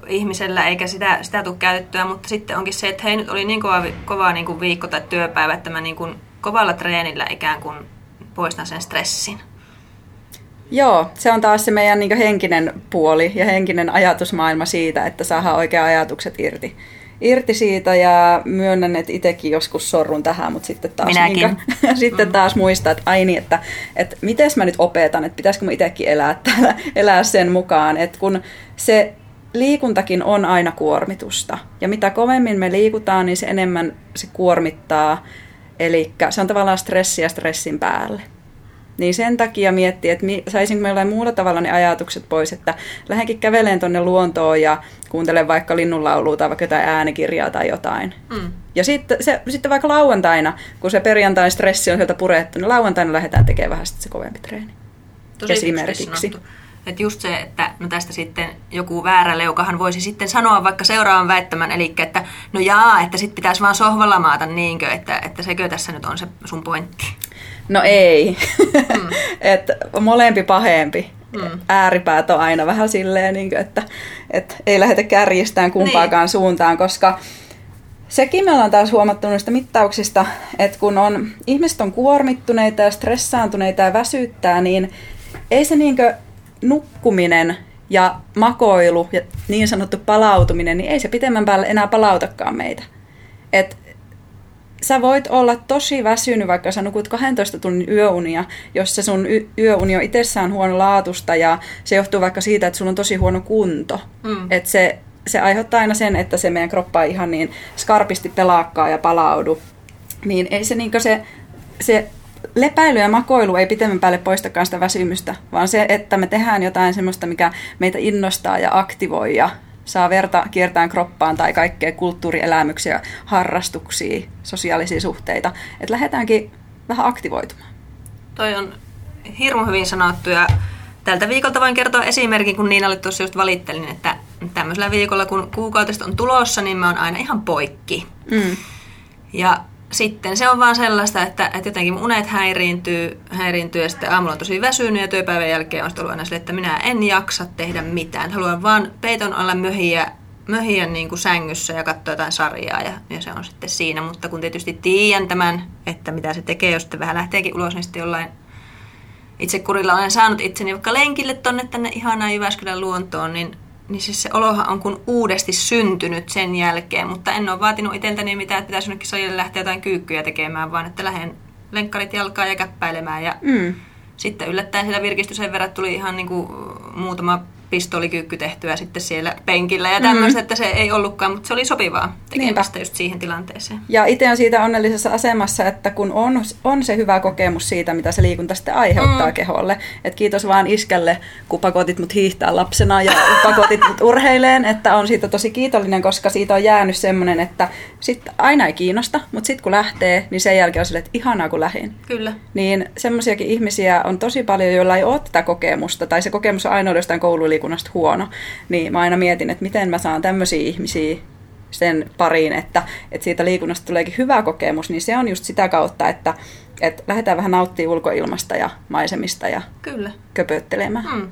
ihmisellä eikä sitä, sitä tule käytettyä, mutta sitten onkin se, että hei nyt oli niin kova, kova niin kuin viikko tai työpäivä, että mä niin kuin kovalla treenillä ikään kuin poistan sen stressin. Joo, se on taas se meidän niin henkinen puoli ja henkinen ajatusmaailma siitä, että saadaan oikea ajatukset irti irti siitä ja myönnän, että itsekin joskus sorrun tähän, mutta sitten taas, Minäkin. Niin, (laughs) sitten taas muistaa, että ai niin, että, että miten mä nyt opetan, että pitäisikö mä itsekin elää, täällä, (laughs) elää sen mukaan, että kun se liikuntakin on aina kuormitusta ja mitä kovemmin me liikutaan, niin se enemmän se kuormittaa, eli se on tavallaan stressiä stressin päälle. Niin sen takia miettii, että saisinko me jollain muulla tavalla ne ajatukset pois, että lähdenkin käveleen tuonne luontoon ja kuuntelen vaikka linnunlaulua tai vaikka jotain äänikirjaa tai jotain. Mm. Ja sitten, se, sitten vaikka lauantaina, kun se perjantain stressi on sieltä purettu, niin lauantaina lähdetään tekemään vähän se kovempi treeni. Tosi Esimerkiksi. Että just se, että no tästä sitten joku väärä leukahan voisi sitten sanoa vaikka seuraavan väittämän, eli että no jaa, että sitten pitäisi vaan sohvalla maata niinkö, että, että sekö tässä nyt on se sun pointti. No ei. Mm. (laughs) että molempi pahempi. Mm. Ääripäät on aina vähän silleen, niin kuin, että, että ei lähdetä kärjistään kumpaakaan niin. suuntaan, koska sekin me ollaan taas huomattu noista mittauksista, että kun on, ihmiset on kuormittuneita ja stressaantuneita ja väsyttää, niin ei se niinkö nukkuminen ja makoilu ja niin sanottu palautuminen, niin ei se pitemmän päälle enää palautakaan meitä. Et sä voit olla tosi väsynyt, vaikka sä nukut 12 tunnin yöunia, jos se sun y- yöuni on itsessään huono laatusta ja se johtuu vaikka siitä, että sulla on tosi huono kunto. Mm. Että se, se aiheuttaa aina sen, että se meidän kroppa ei ihan niin skarpisti pelaakkaa ja palaudu. Niin ei se, niin se, se lepäily ja makoilu ei pitemmän päälle poistakaan sitä väsymystä, vaan se, että me tehdään jotain semmoista, mikä meitä innostaa ja aktivoi ja saa verta kiertään kroppaan tai kaikkea kulttuurielämyksiä, harrastuksia, sosiaalisia suhteita. Että lähdetäänkin vähän aktivoitumaan. Toi on hirmu hyvin sanottu ja tältä viikolta voin kertoa esimerkin, kun Niina oli tuossa just valittelin, että tämmöisellä viikolla kun kuukautista on tulossa, niin mä oon aina ihan poikki. Mm. Ja sitten se on vaan sellaista, että, että jotenkin mun unet häiriintyy, häiriintyy ja sitten aamulla on tosi väsynyt ja työpäivän jälkeen on ollut aina sille, että minä en jaksa tehdä mitään. Haluan vaan peiton alla möhiä, möhiä niin kuin sängyssä ja katsoa jotain sarjaa ja, ja se on sitten siinä. Mutta kun tietysti tiedän tämän, että mitä se tekee, jos sitten vähän lähteekin ulos, niin sitten jollain itsekurilla olen saanut itseni vaikka lenkille tonne tänne ihanaan Jyväskylän luontoon, niin niin siis se olohan on kuin uudesti syntynyt sen jälkeen, mutta en ole vaatinut itseltäni mitään, että pitäisi jonnekin salille lähteä jotain kyykkyjä tekemään, vaan että lähden lenkkarit jalkaa ja käppäilemään. Ja mm. sitten yllättäen siellä virkistyksen verran tuli ihan niin kuin muutama pistolikyykky tehtyä sitten siellä penkillä ja tämmöistä, mm. että se ei ollutkaan, mutta se oli sopivaa tekemistä Niinpä. just siihen tilanteeseen. Ja itse on siitä onnellisessa asemassa, että kun on, on se hyvä kokemus siitä, mitä se liikunta sitten aiheuttaa mm. keholle. Että kiitos vaan iskälle, kun pakotit mut hiihtää lapsena ja (laughs) pakotit mut urheileen, että on siitä tosi kiitollinen, koska siitä on jäänyt semmoinen, että sit aina ei kiinnosta, mutta sitten kun lähtee, niin sen jälkeen on sille, että ihanaa kun lähin. Kyllä. Niin semmoisiakin ihmisiä on tosi paljon, joilla ei ole tätä kokemusta, tai se kokemus on ainoa jostain koululiikunnasta huono. Niin mä aina mietin, että miten mä saan tämmöisiä ihmisiä sen pariin, että, että siitä liikunnasta tuleekin hyvä kokemus, niin se on just sitä kautta, että, että lähdetään vähän nauttimaan ulkoilmasta ja maisemista ja Kyllä. köpöttelemään. Hmm.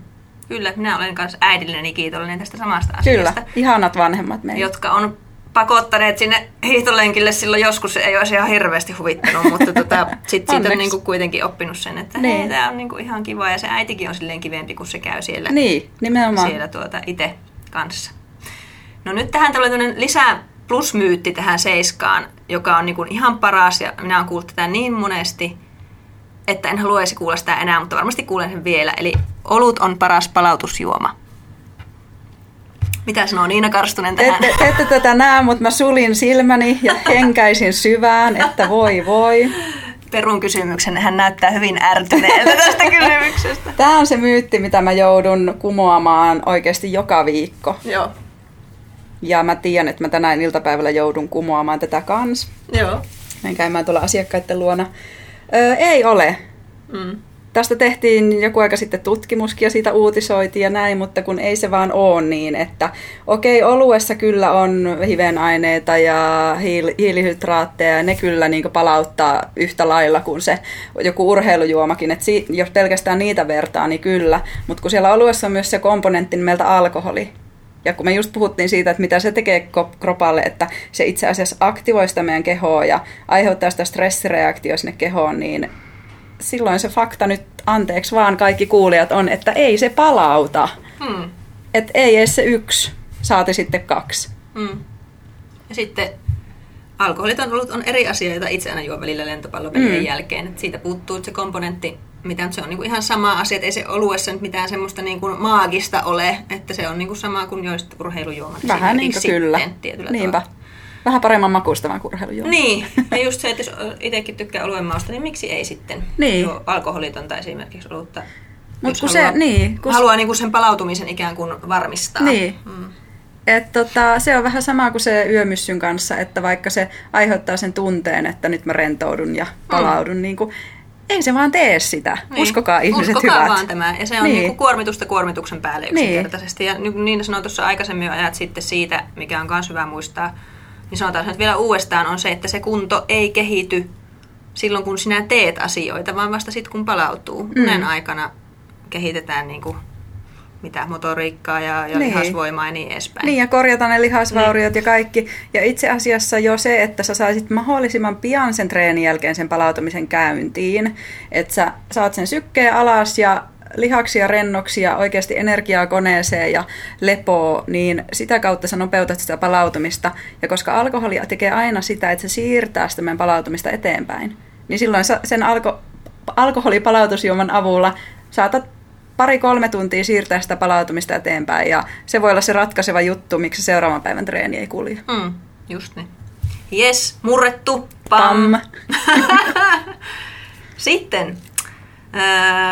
Kyllä, minä olen myös äidilleni kiitollinen tästä samasta asiasta. Kyllä, ihanat vanhemmat meidän. Jotka on pakottaneet sinne hiihtolenkille silloin joskus, ei olisi ihan hirveästi huvittanut, mutta tota, sit siitä on niinku kuitenkin oppinut sen, että niin. hei, tämä on niinku ihan kiva ja se äitikin on silleen kivempi, kun se käy siellä, niin, nimenomaan. siellä tuota itse kanssa. No nyt tähän tulee lisää plusmyytti tähän seiskaan, joka on niinku ihan paras ja minä olen kuullut tätä niin monesti, että en haluaisi kuulla sitä enää, mutta varmasti kuulen sen vielä. Eli olut on paras palautusjuoma. Mitä sanoo Niina Karstunen tähän? ette, te ette tätä näe, mutta mä sulin silmäni ja (laughs) henkäisin syvään, että voi voi. Perun kysymyksen, hän näyttää hyvin ärtyneeltä (laughs) tästä kysymyksestä. Tämä on se myytti, mitä mä joudun kumoamaan oikeasti joka viikko. Joo. Ja mä tiedän, että mä tänään iltapäivällä joudun kumoamaan tätä kans. Joo. Menen käymään tuolla asiakkaiden luona. Öö, ei ole. Mm. Tästä tehtiin joku aika sitten tutkimuskin ja siitä uutisoitiin ja näin, mutta kun ei se vaan ole niin, että okei, oluessa kyllä on hivenaineita ja hiil- hiilihydraatteja ja ne kyllä niin palauttaa yhtä lailla kuin se joku urheilujuomakin, että si- jos pelkästään niitä vertaa, niin kyllä, mutta kun siellä oluessa on myös se komponentti nimeltä alkoholi, ja kun me just puhuttiin siitä, että mitä se tekee kropalle, että se itse asiassa aktivoi sitä meidän kehoa ja aiheuttaa sitä stressireaktioa sinne kehoon, niin silloin se fakta nyt, anteeksi vaan kaikki kuulijat, on, että ei se palauta. Hmm. Että ei edes se yksi, saati sitten kaksi. Hmm. Ja sitten alkoholit on ollut on eri asia, joita itse aina juon välillä lentopallopelien mm. jälkeen. Et siitä puuttuu se komponentti, mitä se on niinku ihan sama asia, että ei se oluessa nyt mitään semmoista niinku maagista ole, että se on niinku sama kuin joista urheilujuoma. Vähän niin kuin kyllä. Niinpä. Tavalla. Vähän paremman makustavan kurheilujuoma. Niin, ja just se, että jos itsekin tykkää oluen mausta, niin miksi ei sitten niin. juo alkoholitonta esimerkiksi olutta? Mut kun haluaa, se, niin, kun haluaa niinku sen palautumisen ikään kuin varmistaa. Niin. Mm. Et tota, se on vähän sama kuin se yömyssyn kanssa, että vaikka se aiheuttaa sen tunteen, että nyt mä rentoudun ja palaudun, mm. niin kuin, ei se vaan tee sitä. Niin. Uskokaa ihmiset Uskokaa hyvät. vaan tämä. Ja se on niin. Niin kuormitusta kuormituksen päälle niin. yksinkertaisesti. Niin. Ja niin sanoin tuossa aikaisemmin ajat sitten siitä, mikä on myös hyvä muistaa, niin sanotaan että vielä uudestaan on se, että se kunto ei kehity silloin, kun sinä teet asioita, vaan vasta sitten, kun palautuu. Mm. Unen aikana kehitetään niin kuin mitä motoriikkaa ja, ja niin. lihasvoimaa ja niin edespäin. Niin, ja korjata ne lihasvauriot niin. ja kaikki. Ja itse asiassa jo se, että sä saisit mahdollisimman pian sen treenin jälkeen sen palautumisen käyntiin, että sä saat sen sykkeen alas ja lihaksia, rennoksia, oikeasti energiaa koneeseen ja lepoa, niin sitä kautta sä nopeutat sitä palautumista. Ja koska alkoholi tekee aina sitä, että se siirtää sitä meidän palautumista eteenpäin, niin silloin sen alko, alkoholipalautusjuoman avulla saatat pari-kolme tuntia siirtää sitä palautumista eteenpäin ja se voi olla se ratkaiseva juttu, miksi seuraavan päivän treeni ei kulje. Mm, just niin. Yes, murrettu. Pam. Pam. (laughs) Sitten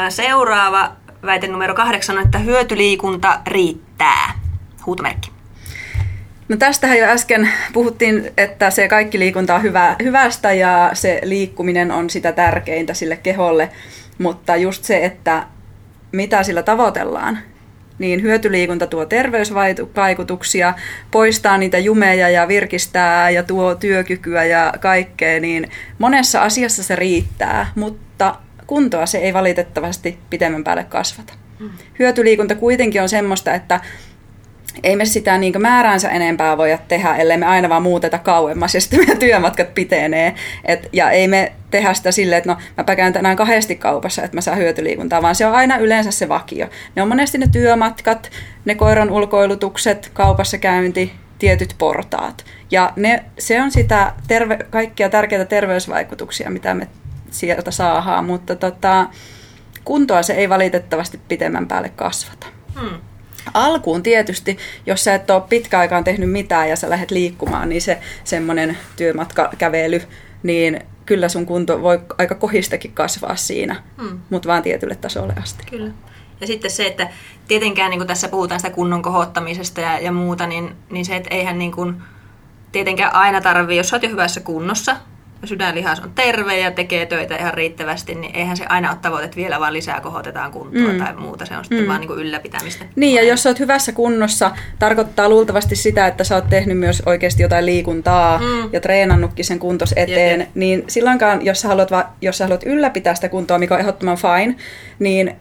seuraava väite numero kahdeksan on, että hyötyliikunta riittää. Huutomerkki. No tästähän jo äsken puhuttiin, että se kaikki liikunta on hyvä, hyvästä ja se liikkuminen on sitä tärkeintä sille keholle, mutta just se, että mitä sillä tavoitellaan, niin hyötyliikunta tuo terveysvaikutuksia, poistaa niitä jumeja ja virkistää ja tuo työkykyä ja kaikkea, niin monessa asiassa se riittää, mutta kuntoa se ei valitettavasti pitemmän päälle kasvata. Mm. Hyötyliikunta kuitenkin on semmoista, että ei me sitä niin määräänsä enempää voida tehdä, ellei me aina vaan muuteta kauemmas ja sitten meidän työmatkat pitenee. Et, ja ei me tehdä sitä silleen, että no mä käyn tänään kahdesti kaupassa, että mä saan hyötyliikuntaa, vaan se on aina yleensä se vakio. Ne on monesti ne työmatkat, ne koiran ulkoilutukset, kaupassa käynti, tietyt portaat. Ja ne, se on sitä terve, kaikkia tärkeitä terveysvaikutuksia, mitä me sieltä saadaan, mutta tota, kuntoa se ei valitettavasti pitemmän päälle kasvata. Hmm. Alkuun tietysti, jos sä et ole pitkäaikaan tehnyt mitään ja sä lähdet liikkumaan, niin se semmoinen työmatkakävely, niin kyllä sun kunto voi aika kohistakin kasvaa siinä, hmm. mutta vaan tietylle tasolle asti. Kyllä. Ja sitten se, että tietenkään niin kuin tässä puhutaan sitä kunnon kohottamisesta ja, ja muuta, niin, niin se, että eihän niin kuin, tietenkään aina tarvii, jos sä oot jo hyvässä kunnossa, sydänlihas on terve ja tekee töitä ihan riittävästi, niin eihän se aina ole tavoite, että vielä vaan lisää kohotetaan kuntoa mm. tai muuta. Se on sitten mm. vaan niin kuin ylläpitämistä. Niin, ja jos sä oot hyvässä kunnossa, tarkoittaa luultavasti sitä, että sä oot tehnyt myös oikeasti jotain liikuntaa mm. ja treenannutkin sen kuntos eteen, jep. niin silloinkaan, jos sä, haluat, jos sä haluat ylläpitää sitä kuntoa, mikä on ehdottoman fine, niin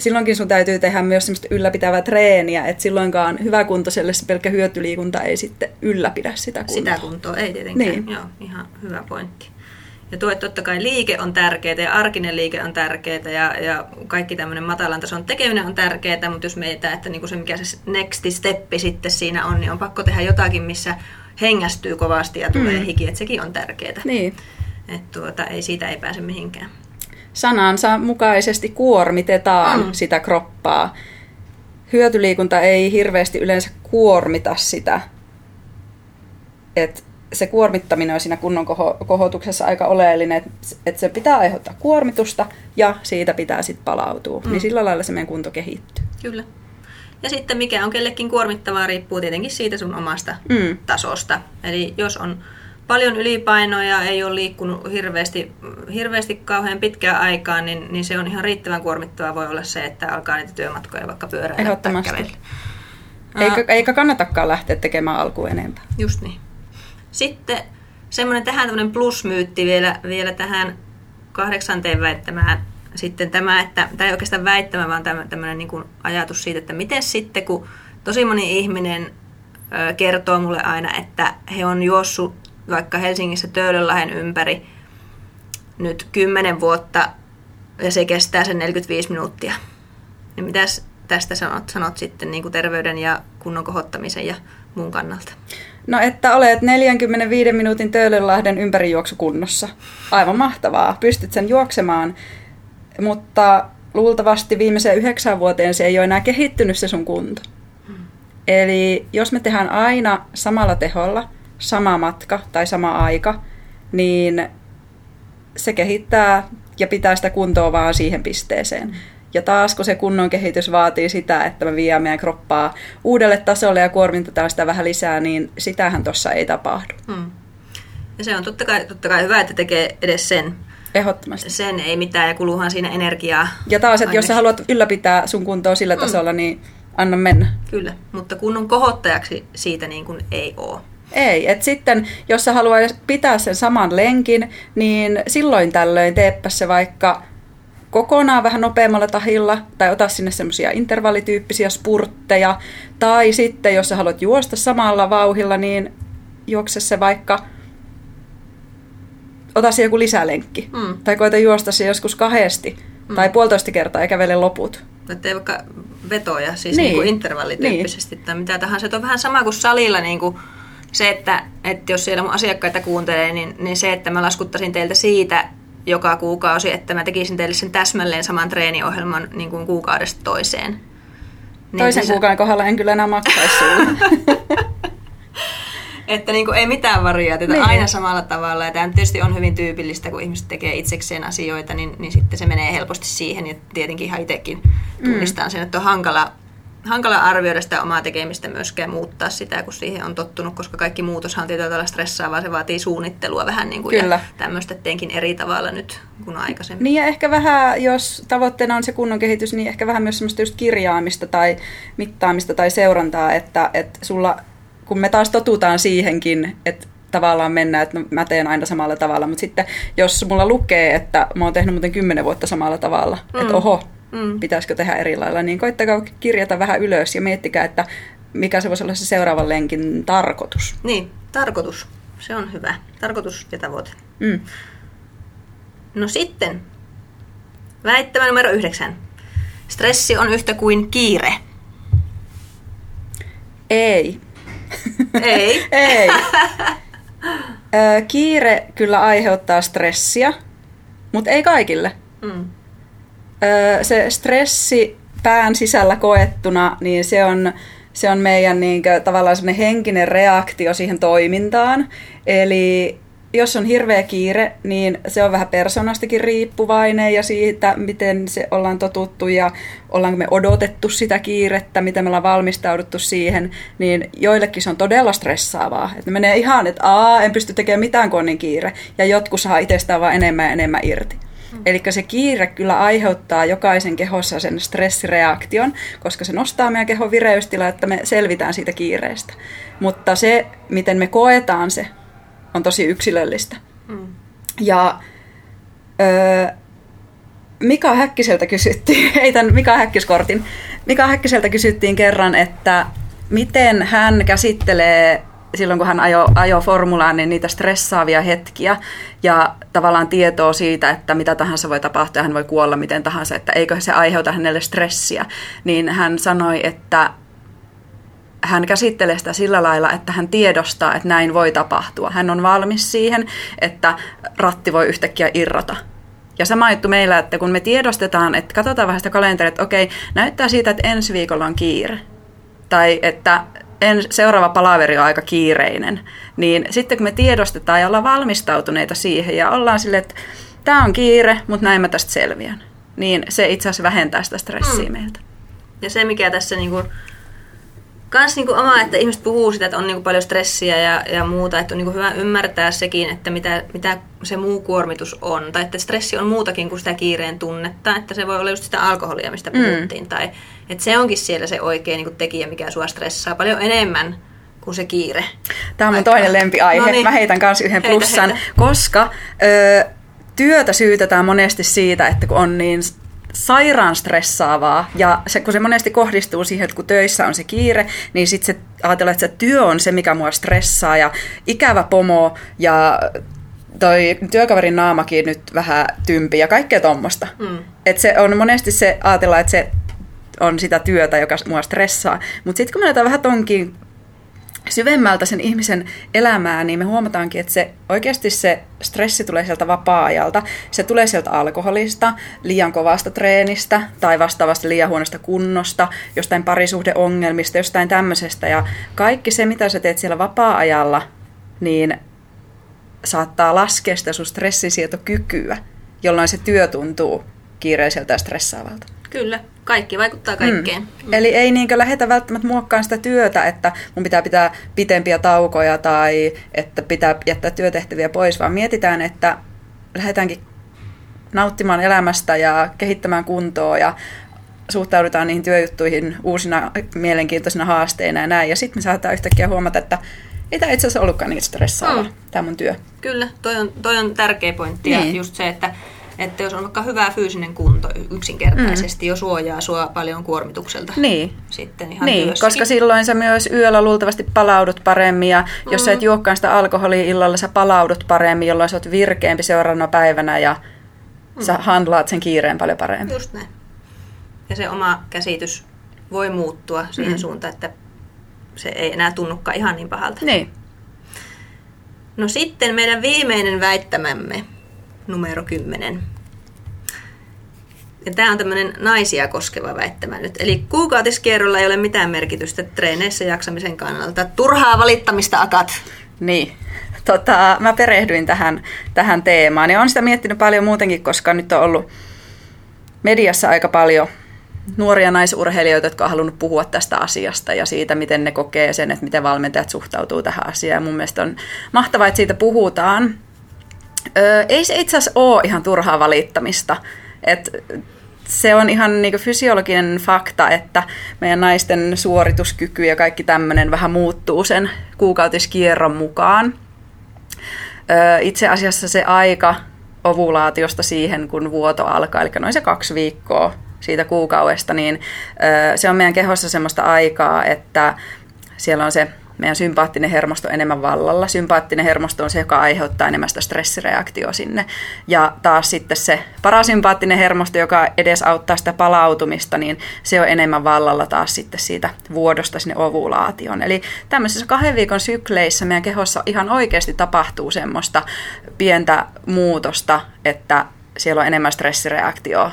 silloinkin sun täytyy tehdä myös semmoista ylläpitävää treeniä, että silloinkaan hyväkuntoiselle se pelkkä hyötyliikunta ei sitten ylläpidä sitä kuntoa. Sitä kuntoa ei tietenkään, niin. joo, ihan hyvä pointti. Ja tuo, että totta kai liike on tärkeää ja arkinen liike on tärkeää ja, ja kaikki tämmöinen matalan tason tekeminen on tärkeää, mutta jos meitä, että niinku se mikä se next steppi sitten siinä on, niin on pakko tehdä jotakin, missä hengästyy kovasti ja tulee mm. hiki, että sekin on tärkeää. Niin. Että tuota, ei siitä ei pääse mihinkään sanansa mukaisesti kuormitetaan mm. sitä kroppaa hyötyliikunta ei hirveästi yleensä kuormita sitä. Et se kuormittaminen on siinä kunnon koho- kohotuksessa aika oleellinen, että et se pitää aiheuttaa kuormitusta ja siitä pitää sitten palautua. Mm. Niin sillä lailla se meidän kunto kehittyy. Kyllä. Ja sitten mikä on kellekin kuormittavaa riippuu tietenkin siitä sun omasta mm. tasosta. Eli jos on paljon ylipainoa ja ei ole liikkunut hirveästi, hirveästi kauhean pitkään aikaa, niin, niin se on ihan riittävän kuormittavaa voi olla se, että alkaa niitä työmatkoja vaikka pyöräillä Ehdottomasti. Eikä, eikä kannatakaan lähteä tekemään alkuun enempää. Just niin. Sitten semmoinen tähän tämmöinen plusmyytti vielä, vielä tähän kahdeksanteen väittämään. Sitten tämä, että, tämä ei oikeastaan väittämä, vaan tämmöinen, niin kuin ajatus siitä, että miten sitten, kun tosi moni ihminen kertoo mulle aina, että he on juossut vaikka Helsingissä Töölönlahden ympäri nyt 10 vuotta ja se kestää sen 45 minuuttia. Niin mitäs tästä sanot, sanot sitten niin kuin terveyden ja kunnon kohottamisen ja muun kannalta? No, että olet 45 minuutin Töölönlahden ympärijuoksukunnossa. Aivan mahtavaa. Pystyt sen juoksemaan, mutta luultavasti viimeiseen yhdeksän vuoteen se ei ole enää kehittynyt se sun kunto. Hmm. Eli jos me tehdään aina samalla teholla, sama matka tai sama aika, niin se kehittää ja pitää sitä kuntoa vaan siihen pisteeseen. Hmm. Ja taas kun se kunnon kehitys vaatii sitä, että me viemme meidän kroppaa uudelle tasolle ja kuormitetaan sitä vähän lisää, niin sitähän tuossa ei tapahdu. Hmm. Ja se on totta kai, totta kai hyvä, että tekee edes sen. Ehdottomasti. Sen ei mitään ja kuluhan siinä energiaa. Ja taas, että jos sä haluat ylläpitää sun kuntoa sillä hmm. tasolla, niin anna mennä. Kyllä, mutta kunnon kohottajaksi siitä niin kuin ei ole. Ei, että sitten jos sä haluat pitää sen saman lenkin, niin silloin tällöin teepä se vaikka kokonaan vähän nopeammalla tahilla, tai ota sinne semmoisia intervallityyppisiä spurtteja, tai sitten jos sä haluat juosta samalla vauhilla, niin juokse se vaikka, ota se joku lisälenkki, mm. tai koita juosta se joskus kahdesti, mm. tai puolitoista kertaa ja kävele loput. Että ei vaikka vetoja, siis niin. Niin kuin intervallityyppisesti niin. tai mitä tahansa. Se on vähän sama kuin salilla niin kuin se, että, että jos siellä mun asiakkaita kuuntelee, niin, niin se, että mä laskuttaisin teiltä siitä, joka kuukausi, että mä tekisin teille sen täsmälleen saman treeniohjelman niin kuin kuukaudesta toiseen. Niin Toisen se... kuukauden kohdalla en kyllä enää maksaisi (laughs) että niin kuin ei mitään variaatiota, niin. aina samalla tavalla. Ja tämä tietysti on hyvin tyypillistä, kun ihmiset tekee itsekseen asioita, niin, niin sitten se menee helposti siihen. Ja tietenkin ihan itsekin tunnistan mm. sen, että on hankala hankala arvioida sitä omaa tekemistä myöskään muuttaa sitä, kun siihen on tottunut, koska kaikki muutoshan on tietyllä tavalla stressaavaa, se vaatii suunnittelua vähän niin kuin Kyllä. ja tämmöistä teenkin eri tavalla nyt kuin aikaisemmin. Niin ja ehkä vähän, jos tavoitteena on se kunnon kehitys, niin ehkä vähän myös semmoista just kirjaamista tai mittaamista tai seurantaa, että, että sulla, kun me taas totutaan siihenkin, että tavallaan mennä, että no, mä teen aina samalla tavalla, mutta sitten jos mulla lukee, että mä oon tehnyt muuten kymmenen vuotta samalla tavalla, mm. että oho, mm. pitäisikö tehdä eri lailla, niin koittakaa kirjata vähän ylös ja miettikää, että mikä se voisi olla se seuraavan lenkin tarkoitus. Niin, tarkoitus. Se on hyvä. Tarkoitus ja tavoite. Mm. No sitten, väittämä numero yhdeksän. Stressi on yhtä kuin kiire. Ei. Ei? (laughs) Ei. (laughs) kiire kyllä aiheuttaa stressiä, mutta ei kaikille. Mm se stressi pään sisällä koettuna, niin se on, se on meidän niin kuin, tavallaan semmoinen henkinen reaktio siihen toimintaan. Eli jos on hirveä kiire, niin se on vähän persoonastakin riippuvainen ja siitä, miten se ollaan totuttu ja ollaanko me odotettu sitä kiirettä, miten me ollaan valmistauduttu siihen, niin joillekin se on todella stressaavaa. Että ne menee ihan, että aa, en pysty tekemään mitään, kun on niin kiire. Ja jotkut saa itsestään vaan enemmän ja enemmän irti. Mm. Eli se kiire kyllä aiheuttaa jokaisen kehossa sen stressireaktion, koska se nostaa meidän kehon vireystilaa, että me selvitään siitä kiireestä. Mutta se, miten me koetaan se, on tosi yksilöllistä. Mm. Ja öö, Mika Häkkiseltä kysyttiin, (laughs) heitän Mika Häkkiskortin, Mika Häkkiseltä kysyttiin kerran, että miten hän käsittelee silloin kun hän ajo, ajo formulaan, niin niitä stressaavia hetkiä ja tavallaan tietoa siitä, että mitä tahansa voi tapahtua hän voi kuolla miten tahansa, että eikö se aiheuta hänelle stressiä, niin hän sanoi, että hän käsittelee sitä sillä lailla, että hän tiedostaa, että näin voi tapahtua. Hän on valmis siihen, että ratti voi yhtäkkiä irrota. Ja sama juttu meillä, että kun me tiedostetaan, että katsotaan vähän sitä kalenteria, että okei, näyttää siitä, että ensi viikolla on kiire. Tai että en, seuraava palaveri on aika kiireinen. Niin sitten kun me tiedostetaan ja ollaan valmistautuneita siihen ja ollaan sille, että tämä on kiire, mutta näin mä tästä selviän. Niin se itse asiassa vähentää sitä stressiä mm. meiltä. Ja se, mikä tässä niinku kans niinku oma, että ihmiset puhuu sitä, että on niinku paljon stressiä ja, ja muuta, että on niinku hyvä ymmärtää sekin, että mitä, mitä se muu kuormitus on. Tai että stressi on muutakin kuin sitä kiireen tunnetta, että se voi olla just sitä alkoholia, mistä mm. puhuttiin. Mm. Tai että se onkin siellä se oikea niinku tekijä, mikä sua stressaa paljon enemmän kuin se kiire. Tämä on mun toinen lempiaihe. No niin. Mä heitän kanssa yhden heitä, plussan, heitä. koska ö, työtä syytetään monesti siitä, että kun on niin sairaan stressaavaa ja se, kun se monesti kohdistuu siihen, että kun töissä on se kiire, niin sitten se ajatellaan, että se työ on se, mikä mua stressaa ja ikävä pomo ja toi työkaverin naamakin nyt vähän tympi ja kaikkea tuommoista. Mm. Et se on monesti se, ajatellaan, että se on sitä työtä, joka mua stressaa. Mutta sitten kun me vähän tonkin syvemmältä sen ihmisen elämää, niin me huomataankin, että se oikeasti se stressi tulee sieltä vapaa-ajalta. Se tulee sieltä alkoholista, liian kovasta treenistä tai vastaavasti liian huonosta kunnosta, jostain parisuhdeongelmista, jostain tämmöisestä. Ja kaikki se, mitä sä teet siellä vapaa-ajalla, niin saattaa laskea sitä sun stressisietokykyä, jolloin se työ tuntuu kiireiseltä ja stressaavalta. Kyllä, kaikki vaikuttaa kaikkeen. Mm. Mm. Eli ei niinkö lähetä välttämättä muokkaan sitä työtä, että mun pitää pitää pitempiä taukoja tai että pitää jättää työtehtäviä pois, vaan mietitään, että lähdetäänkin nauttimaan elämästä ja kehittämään kuntoa ja suhtaudutaan niihin työjuttuihin uusina mielenkiintoisina haasteina ja näin. Ja sitten me saattaa yhtäkkiä huomata, että ei tämä itse asiassa ollutkaan niin stressaava, mm. tämä mun työ. Kyllä, toi on, toi on tärkeä pointti niin. ja just se, että että jos on vaikka hyvä fyysinen kunto yksinkertaisesti, mm. jo suojaa sua paljon kuormitukselta. Niin. Sitten ihan niin, koska silloin sä myös yöllä luultavasti palaudut paremmin ja mm. jos sä et mm. juokkaan sitä alkoholia illalla, sä palaudut paremmin, jolloin sä oot virkeämpi seuraavana päivänä ja mm. sä handlaat sen kiireen paljon paremmin. Just näin. Ja se oma käsitys voi muuttua siihen mm. suuntaan, että se ei enää tunnukaan ihan niin pahalta. Niin. No sitten meidän viimeinen väittämämme numero 10. Ja tämä on tämmöinen naisia koskeva väittämä nyt. Eli kuukautiskierrolla ei ole mitään merkitystä treeneissä jaksamisen kannalta. Turhaa valittamista akat. Niin. Tota, mä perehdyin tähän, tähän teemaan ja olen sitä miettinyt paljon muutenkin, koska nyt on ollut mediassa aika paljon nuoria naisurheilijoita, jotka on halunnut puhua tästä asiasta ja siitä, miten ne kokee sen, että miten valmentajat suhtautuu tähän asiaan. mun mielestä on mahtavaa, että siitä puhutaan. Öö, ei se itse asiassa ole ihan turhaa valittamista. Et se on ihan niin fysiologinen fakta, että meidän naisten suorituskyky ja kaikki tämmöinen vähän muuttuu sen kuukautiskierron mukaan. Öö, itse asiassa se aika ovulaatiosta siihen, kun vuoto alkaa, eli noin se kaksi viikkoa siitä kuukaudesta, niin öö, se on meidän kehossa semmoista aikaa, että siellä on se meidän sympaattinen hermosto enemmän vallalla. Sympaattinen hermosto on se, joka aiheuttaa enemmän sitä stressireaktioa sinne. Ja taas sitten se parasympaattinen hermosto, joka edesauttaa sitä palautumista, niin se on enemmän vallalla taas sitten siitä vuodosta sinne ovulaation. Eli tämmöisissä kahden viikon sykleissä meidän kehossa ihan oikeasti tapahtuu semmoista pientä muutosta, että siellä on enemmän stressireaktioa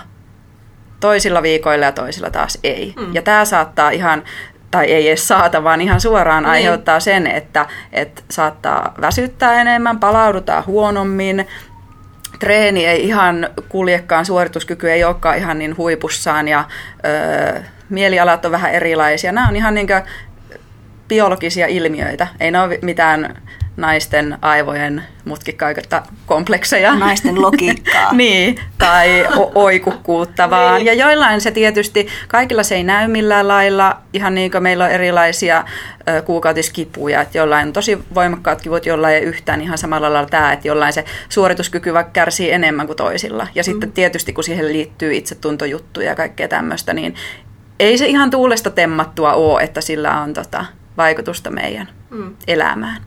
toisilla viikoilla ja toisilla taas ei. Mm. Ja tämä saattaa ihan tai ei edes saata, vaan ihan suoraan niin. aiheuttaa sen, että, että saattaa väsyttää enemmän, palaudutaan huonommin, treeni ei ihan kuljekaan, suorituskyky ei olekaan ihan niin huipussaan ja ö, mielialat on vähän erilaisia. Nämä on ihan niin biologisia ilmiöitä, ei ne ole mitään naisten aivojen mutkikkaita komplekseja. Naisten logiikkaa. (laughs) niin, tai o- oikukkuutta vaan. niin. Ja joillain se tietysti, kaikilla se ei näy millään lailla, ihan niin kuin meillä on erilaisia ö, kuukautiskipuja, että jollain on tosi voimakkaat kivut, jollain ei yhtään ihan samalla lailla tämä, että jollain se suorituskyky vaikka kärsii enemmän kuin toisilla. Ja mm. sitten tietysti kun siihen liittyy itsetuntojuttuja ja kaikkea tämmöistä, niin ei se ihan tuulesta temmattua ole, että sillä on tota, vaikutusta meidän mm. elämään.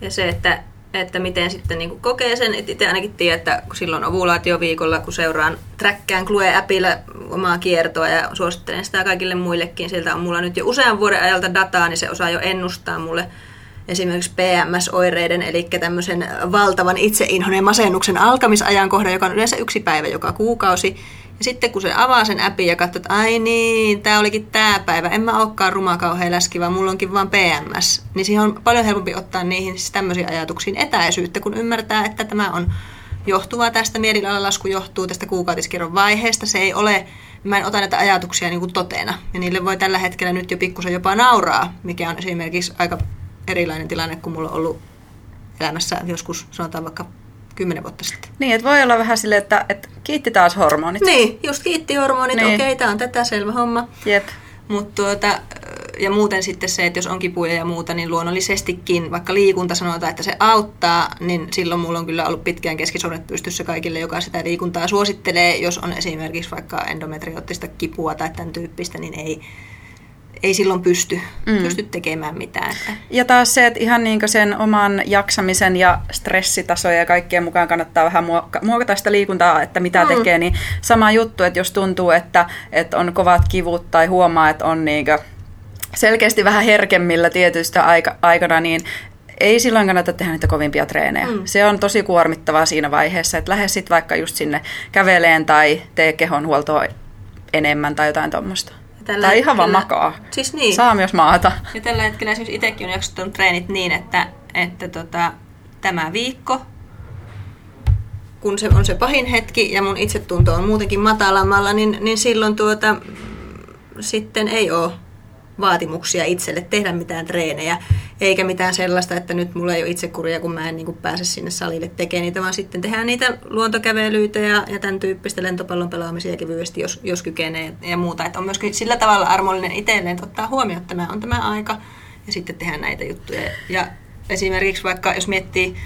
Ja se, että, että miten sitten niin kokee sen, että itse ainakin tiedän, että kun silloin ovulaatioviikolla, kun seuraan träkkään Clue-appilla omaa kiertoa ja suosittelen sitä kaikille muillekin, sieltä on mulla nyt jo usean vuoden ajalta dataa, niin se osaa jo ennustaa mulle esimerkiksi PMS-oireiden, eli tämmöisen valtavan itseinhon ja masennuksen alkamisajankohdan, joka on yleensä yksi päivä joka kuukausi. Ja sitten kun se avaa sen appin ja katsoo, että ai niin, tämä olikin tämä päivä, en mä olekaan ruma kauhean läski, vaan mulla onkin vaan PMS, niin siihen on paljon helpompi ottaa niihin siis tämmöisiin ajatuksiin etäisyyttä, kun ymmärtää, että tämä on johtuvaa tästä, mielialalasku johtuu tästä kuukautiskierron vaiheesta, se ei ole, mä en ota näitä ajatuksia niin kuin totena, ja niille voi tällä hetkellä nyt jo pikkusen jopa nauraa, mikä on esimerkiksi aika erilainen tilanne kuin mulla on ollut elämässä joskus, sanotaan vaikka kymmenen vuotta sitten. Niin, että voi olla vähän silleen, että, että kiitti taas hormonit. Niin, just kiitti hormonit, niin. okei, tämä on tätä, selvä homma. Jep. Mutta tuota, ja muuten sitten se, että jos on kipuja ja muuta, niin luonnollisestikin, vaikka liikunta sanotaan, että se auttaa, niin silloin mulla on kyllä ollut pitkään keskisormet pystyssä kaikille, joka sitä liikuntaa suosittelee. Jos on esimerkiksi vaikka endometrioottista kipua tai tämän tyyppistä, niin ei, ei silloin pysty, mm. pysty tekemään mitään. Ja taas se, että ihan niin sen oman jaksamisen ja stressitasoja ja kaikkien mukaan kannattaa vähän muokata sitä liikuntaa, että mitä mm. tekee, niin sama juttu, että jos tuntuu, että, että on kovat kivut tai huomaa, että on niin selkeästi vähän herkemmillä tietystä aika, aikana, niin ei silloin kannata tehdä niitä kovimpia treenejä. Mm. Se on tosi kuormittavaa siinä vaiheessa, että lähde sitten vaikka just sinne käveleen tai tee kehonhuoltoa enemmän tai jotain tuommoista. Tällä tai ihan vaan makaa. Siis niin. Saa myös maata. Ja tällä hetkellä esimerkiksi itsekin on jaksottanut treenit niin, että, että tota, tämä viikko, kun se on se pahin hetki ja mun itsetunto on muutenkin matalammalla, niin, niin silloin tuota, sitten ei ole vaatimuksia itselle tehdä mitään treenejä, eikä mitään sellaista, että nyt mulla ei ole itsekuria, kun mä en niin kuin pääse sinne salille tekemään niitä, vaan sitten tehdään niitä luontokävelyitä ja, ja tämän tyyppistä lentopallon pelaamisia kevyesti, jos, jos kykenee ja muuta. Että on myöskin sillä tavalla armollinen itselleen, että ottaa huomioon, että tämä on tämä aika ja sitten tehdään näitä juttuja. Ja esimerkiksi vaikka jos miettii,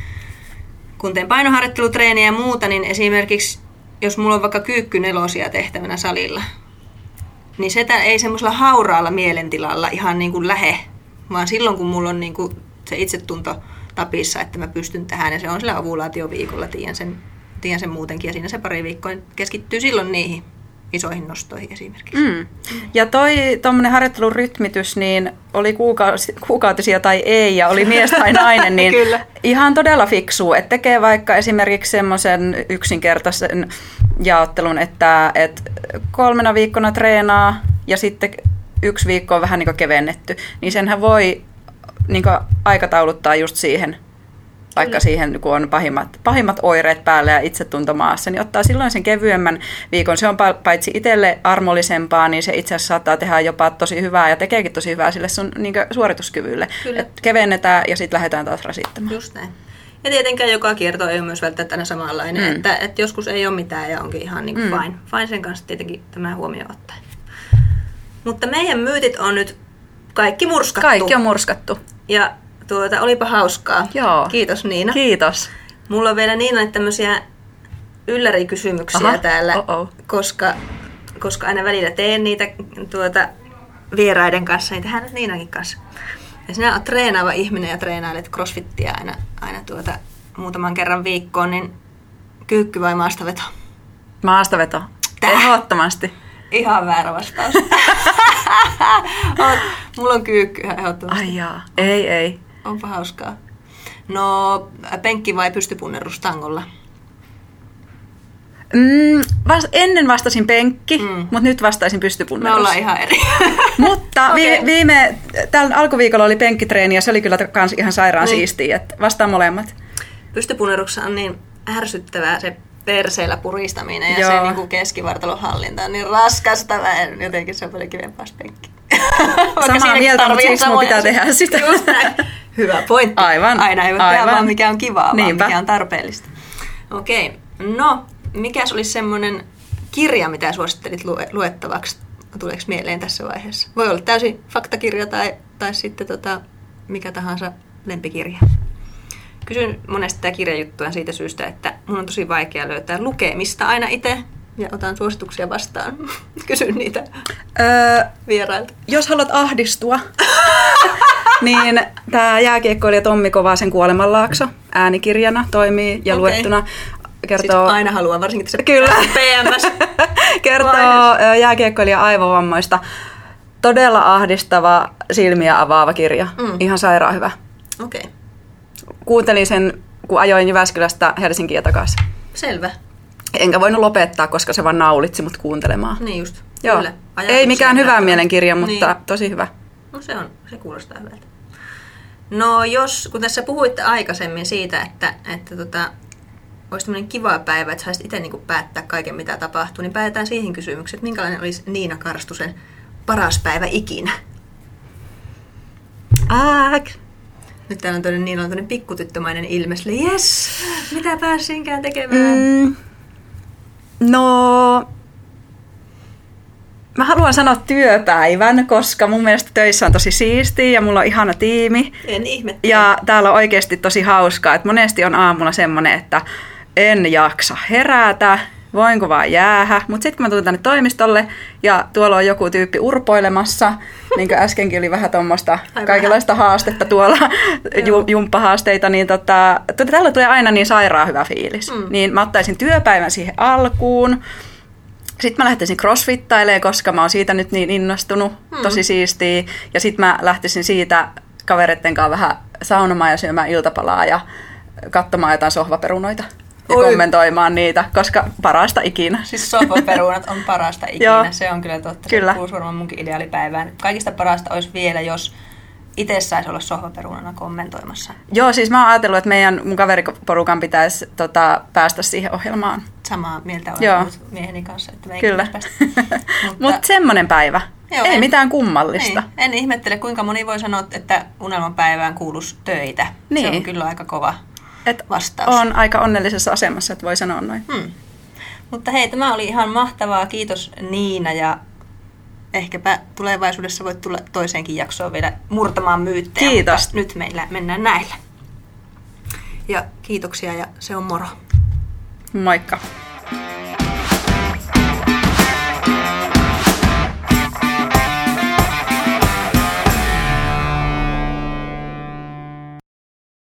kun teen painoharjoittelutreeniä ja muuta, niin esimerkiksi jos mulla on vaikka kyykkynelosia tehtävänä salilla, niin sitä ei semmoisella hauraalla mielentilalla ihan niin kuin lähe, vaan silloin kun mulla on niin kuin se itsetunto tapissa, että mä pystyn tähän, ja se on sillä ovulaatioviikolla, tiedän sen, tiedän sen muutenkin, ja siinä se pari viikkoa keskittyy silloin niihin isoihin nostoihin esimerkiksi. Mm. Ja toi tuommoinen harjoittelun rytmitys, niin oli kuukausi, kuukautisia tai ei, ja oli mies tai (laughs) nainen, niin Kyllä. ihan todella fiksu, että tekee vaikka esimerkiksi semmoisen yksinkertaisen jaottelun, että, että kolmena viikkona treenaa ja sitten yksi viikko on vähän niin kevennetty, niin senhän voi niin aikatauluttaa just siihen, vaikka Kyllä. siihen kun on pahimmat, pahimmat oireet päällä ja itsetunto maassa, niin ottaa silloin sen kevyemmän viikon. Se on paitsi itselle armollisempaa, niin se itse asiassa saattaa tehdä jopa tosi hyvää ja tekeekin tosi hyvää sille sun niin suorituskyvylle. Et kevennetään ja sitten lähdetään taas rasittamaan. Just näin. Ja tietenkään joka kierto ei ole myös välttämättä aina samanlainen, mm. että, että joskus ei ole mitään ja onkin ihan niin kuin mm. fine. Fine sen kanssa tietenkin tämä huomioon ottaen. Mutta meidän myytit on nyt kaikki murskattu. Kaikki on murskattu. Ja tuota, olipa hauskaa. Joo. Kiitos Niina. Kiitos. Mulla on vielä Niina tämmöisiä yllärikysymyksiä Aha. täällä, Uh-oh. koska, koska aina välillä teen niitä tuota, vieraiden kanssa, niin tehdään nyt Niinakin kanssa. Ja sinä olet treenaava ihminen ja treenailet crossfittiä aina, aina tuota, muutaman kerran viikkoon, niin kyykky vai maastaveto? Maastaveto. Täh? Ehdottomasti. Ihan väärä vastaus. (laughs) Mulla on kyykky ehdottomasti. Ai jaa. Ei, ei. Onpa hauskaa. No, penkki vai pystypunnerus tangolla? Mm, vas, ennen vastasin penkki, mm. mutta nyt vastaisin pystypunnerus. Me ollaan ihan eri. (laughs) mutta okay. viime, viime tällä alkuviikolla oli penkkitreeni ja se oli kyllä kans ihan sairaan mm. siistiä, että vastaan molemmat. Pystypunneruksessa on niin ärsyttävää se perseellä puristaminen ja Joo. se niin kuin keskivartalon hallinta on niin raskasta. Jotenkin se on paljon kivempaa penkki. (laughs) Samaa mieltä, mutta siksi mun pitää tehdä sitä. Just näin. Hyvä pointti. Aivan. Aina ei voi Aivan. tehdä vaan mikä on kivaa, Niinpä. vaan mikä on tarpeellista. Okei. No, mikä olisi semmoinen kirja, mitä suosittelit lue- luettavaksi? Tuleeko mieleen tässä vaiheessa? Voi olla täysin faktakirja tai, tai sitten tota, mikä tahansa lempikirja. Kysyn monesti tätä kirjajuttua siitä syystä, että mun on tosi vaikea löytää lukemista aina itse ja otan suosituksia vastaan. (laughs) Kysyn niitä öö, vierailta. Jos haluat ahdistua, (laughs) niin tämä jääkiekkoilija Tommi Kovasen Kuolemanlaakso äänikirjana toimii ja okay. luettuna kertoo... Aina haluan, varsinkin tässä Kyllä. (laughs) PMS. kertoo Vaiheessa. jääkiekkoilija aivovammoista. Todella ahdistava, silmiä avaava kirja. Mm. Ihan sairaan hyvä. Okei, okay. Kuuntelin sen, kun ajoin Jyväskylästä Helsinkiin ja takaisin. selvä. Enkä voinut lopettaa, koska se vaan naulitsi mut kuuntelemaan. Niin just. Joo. Kyllä. Ei mikään hyvän nähdään. mielen kirja, mutta Niin. tosi hyvä. No se on, se kuulostaa hyvältä. No jos, kun tässä puhuitte aikaisemmin siitä, että, että tota, olisi tämmöinen kiva päivä, että saisit itse niin päättää kaiken, mitä tapahtuu, niin päätetään siihen kysymykseen, että minkälainen olisi Niina Karstusen paras päivä ikinä? Ääk. Nyt täällä on tämmöinen, Niina on tämmöinen pikkutyttömäinen ilme, sille, jes, mitä pääsinkään tekemään. Mm, no, mä haluan sanoa työpäivän, koska mun mielestä töissä on tosi siistiä ja mulla on ihana tiimi. En ihmettele. Ja täällä on oikeasti tosi hauskaa, että monesti on aamulla semmoinen, että en jaksa herätä, voinko vaan jäähä. Mutta sitten kun mä tulin tänne toimistolle ja tuolla on joku tyyppi urpoilemassa, niin kuin äskenkin oli vähän tuommoista Ai kaikenlaista haastetta tuolla, (laughs) ju, jumppahaasteita, niin tota, tota, täällä tulee aina niin sairaan hyvä fiilis. Mm. Niin mä ottaisin työpäivän siihen alkuun. Sitten mä lähtisin crossfittailemaan, koska mä oon siitä nyt niin innostunut. Hmm. Tosi siistiä. Ja sitten mä lähtisin siitä kavereitten kanssa vähän saunomaan ja syömään iltapalaa ja katsomaan jotain sohvaperunoita. Ja Oi. kommentoimaan niitä, koska parasta ikinä. Siis sohvaperunat on parasta (laughs) ikinä, Joo. se on kyllä totta. Kyllä. Se varmaan munkin ideaalipäivään. Kaikista parasta olisi vielä, jos itse saisi olla sohvaperunana kommentoimassa Joo, siis mä oon ajatellut, että meidän mun kaveriporukan pitäisi tota, päästä siihen ohjelmaan. samaa mieltä Joo. olen ollut mieheni kanssa, että me Kyllä. (laughs) Mutta Mut semmonen päivä. Joo, Ei en- mitään kummallista. Niin. En ihmettele, kuinka moni voi sanoa, että unelmapäivään kuuluisi töitä. Se Niin. on kyllä aika kova Et vastaus. on aika onnellisessa asemassa, että voi sanoa noin. Hmm. Mutta hei, tämä oli ihan mahtavaa. Kiitos Niina ja ehkäpä tulevaisuudessa voit tulla toiseenkin jaksoon vielä murtamaan myyttejä. Kiitos. Nyt meillä mennään näillä. Ja kiitoksia ja se on moro. Moikka.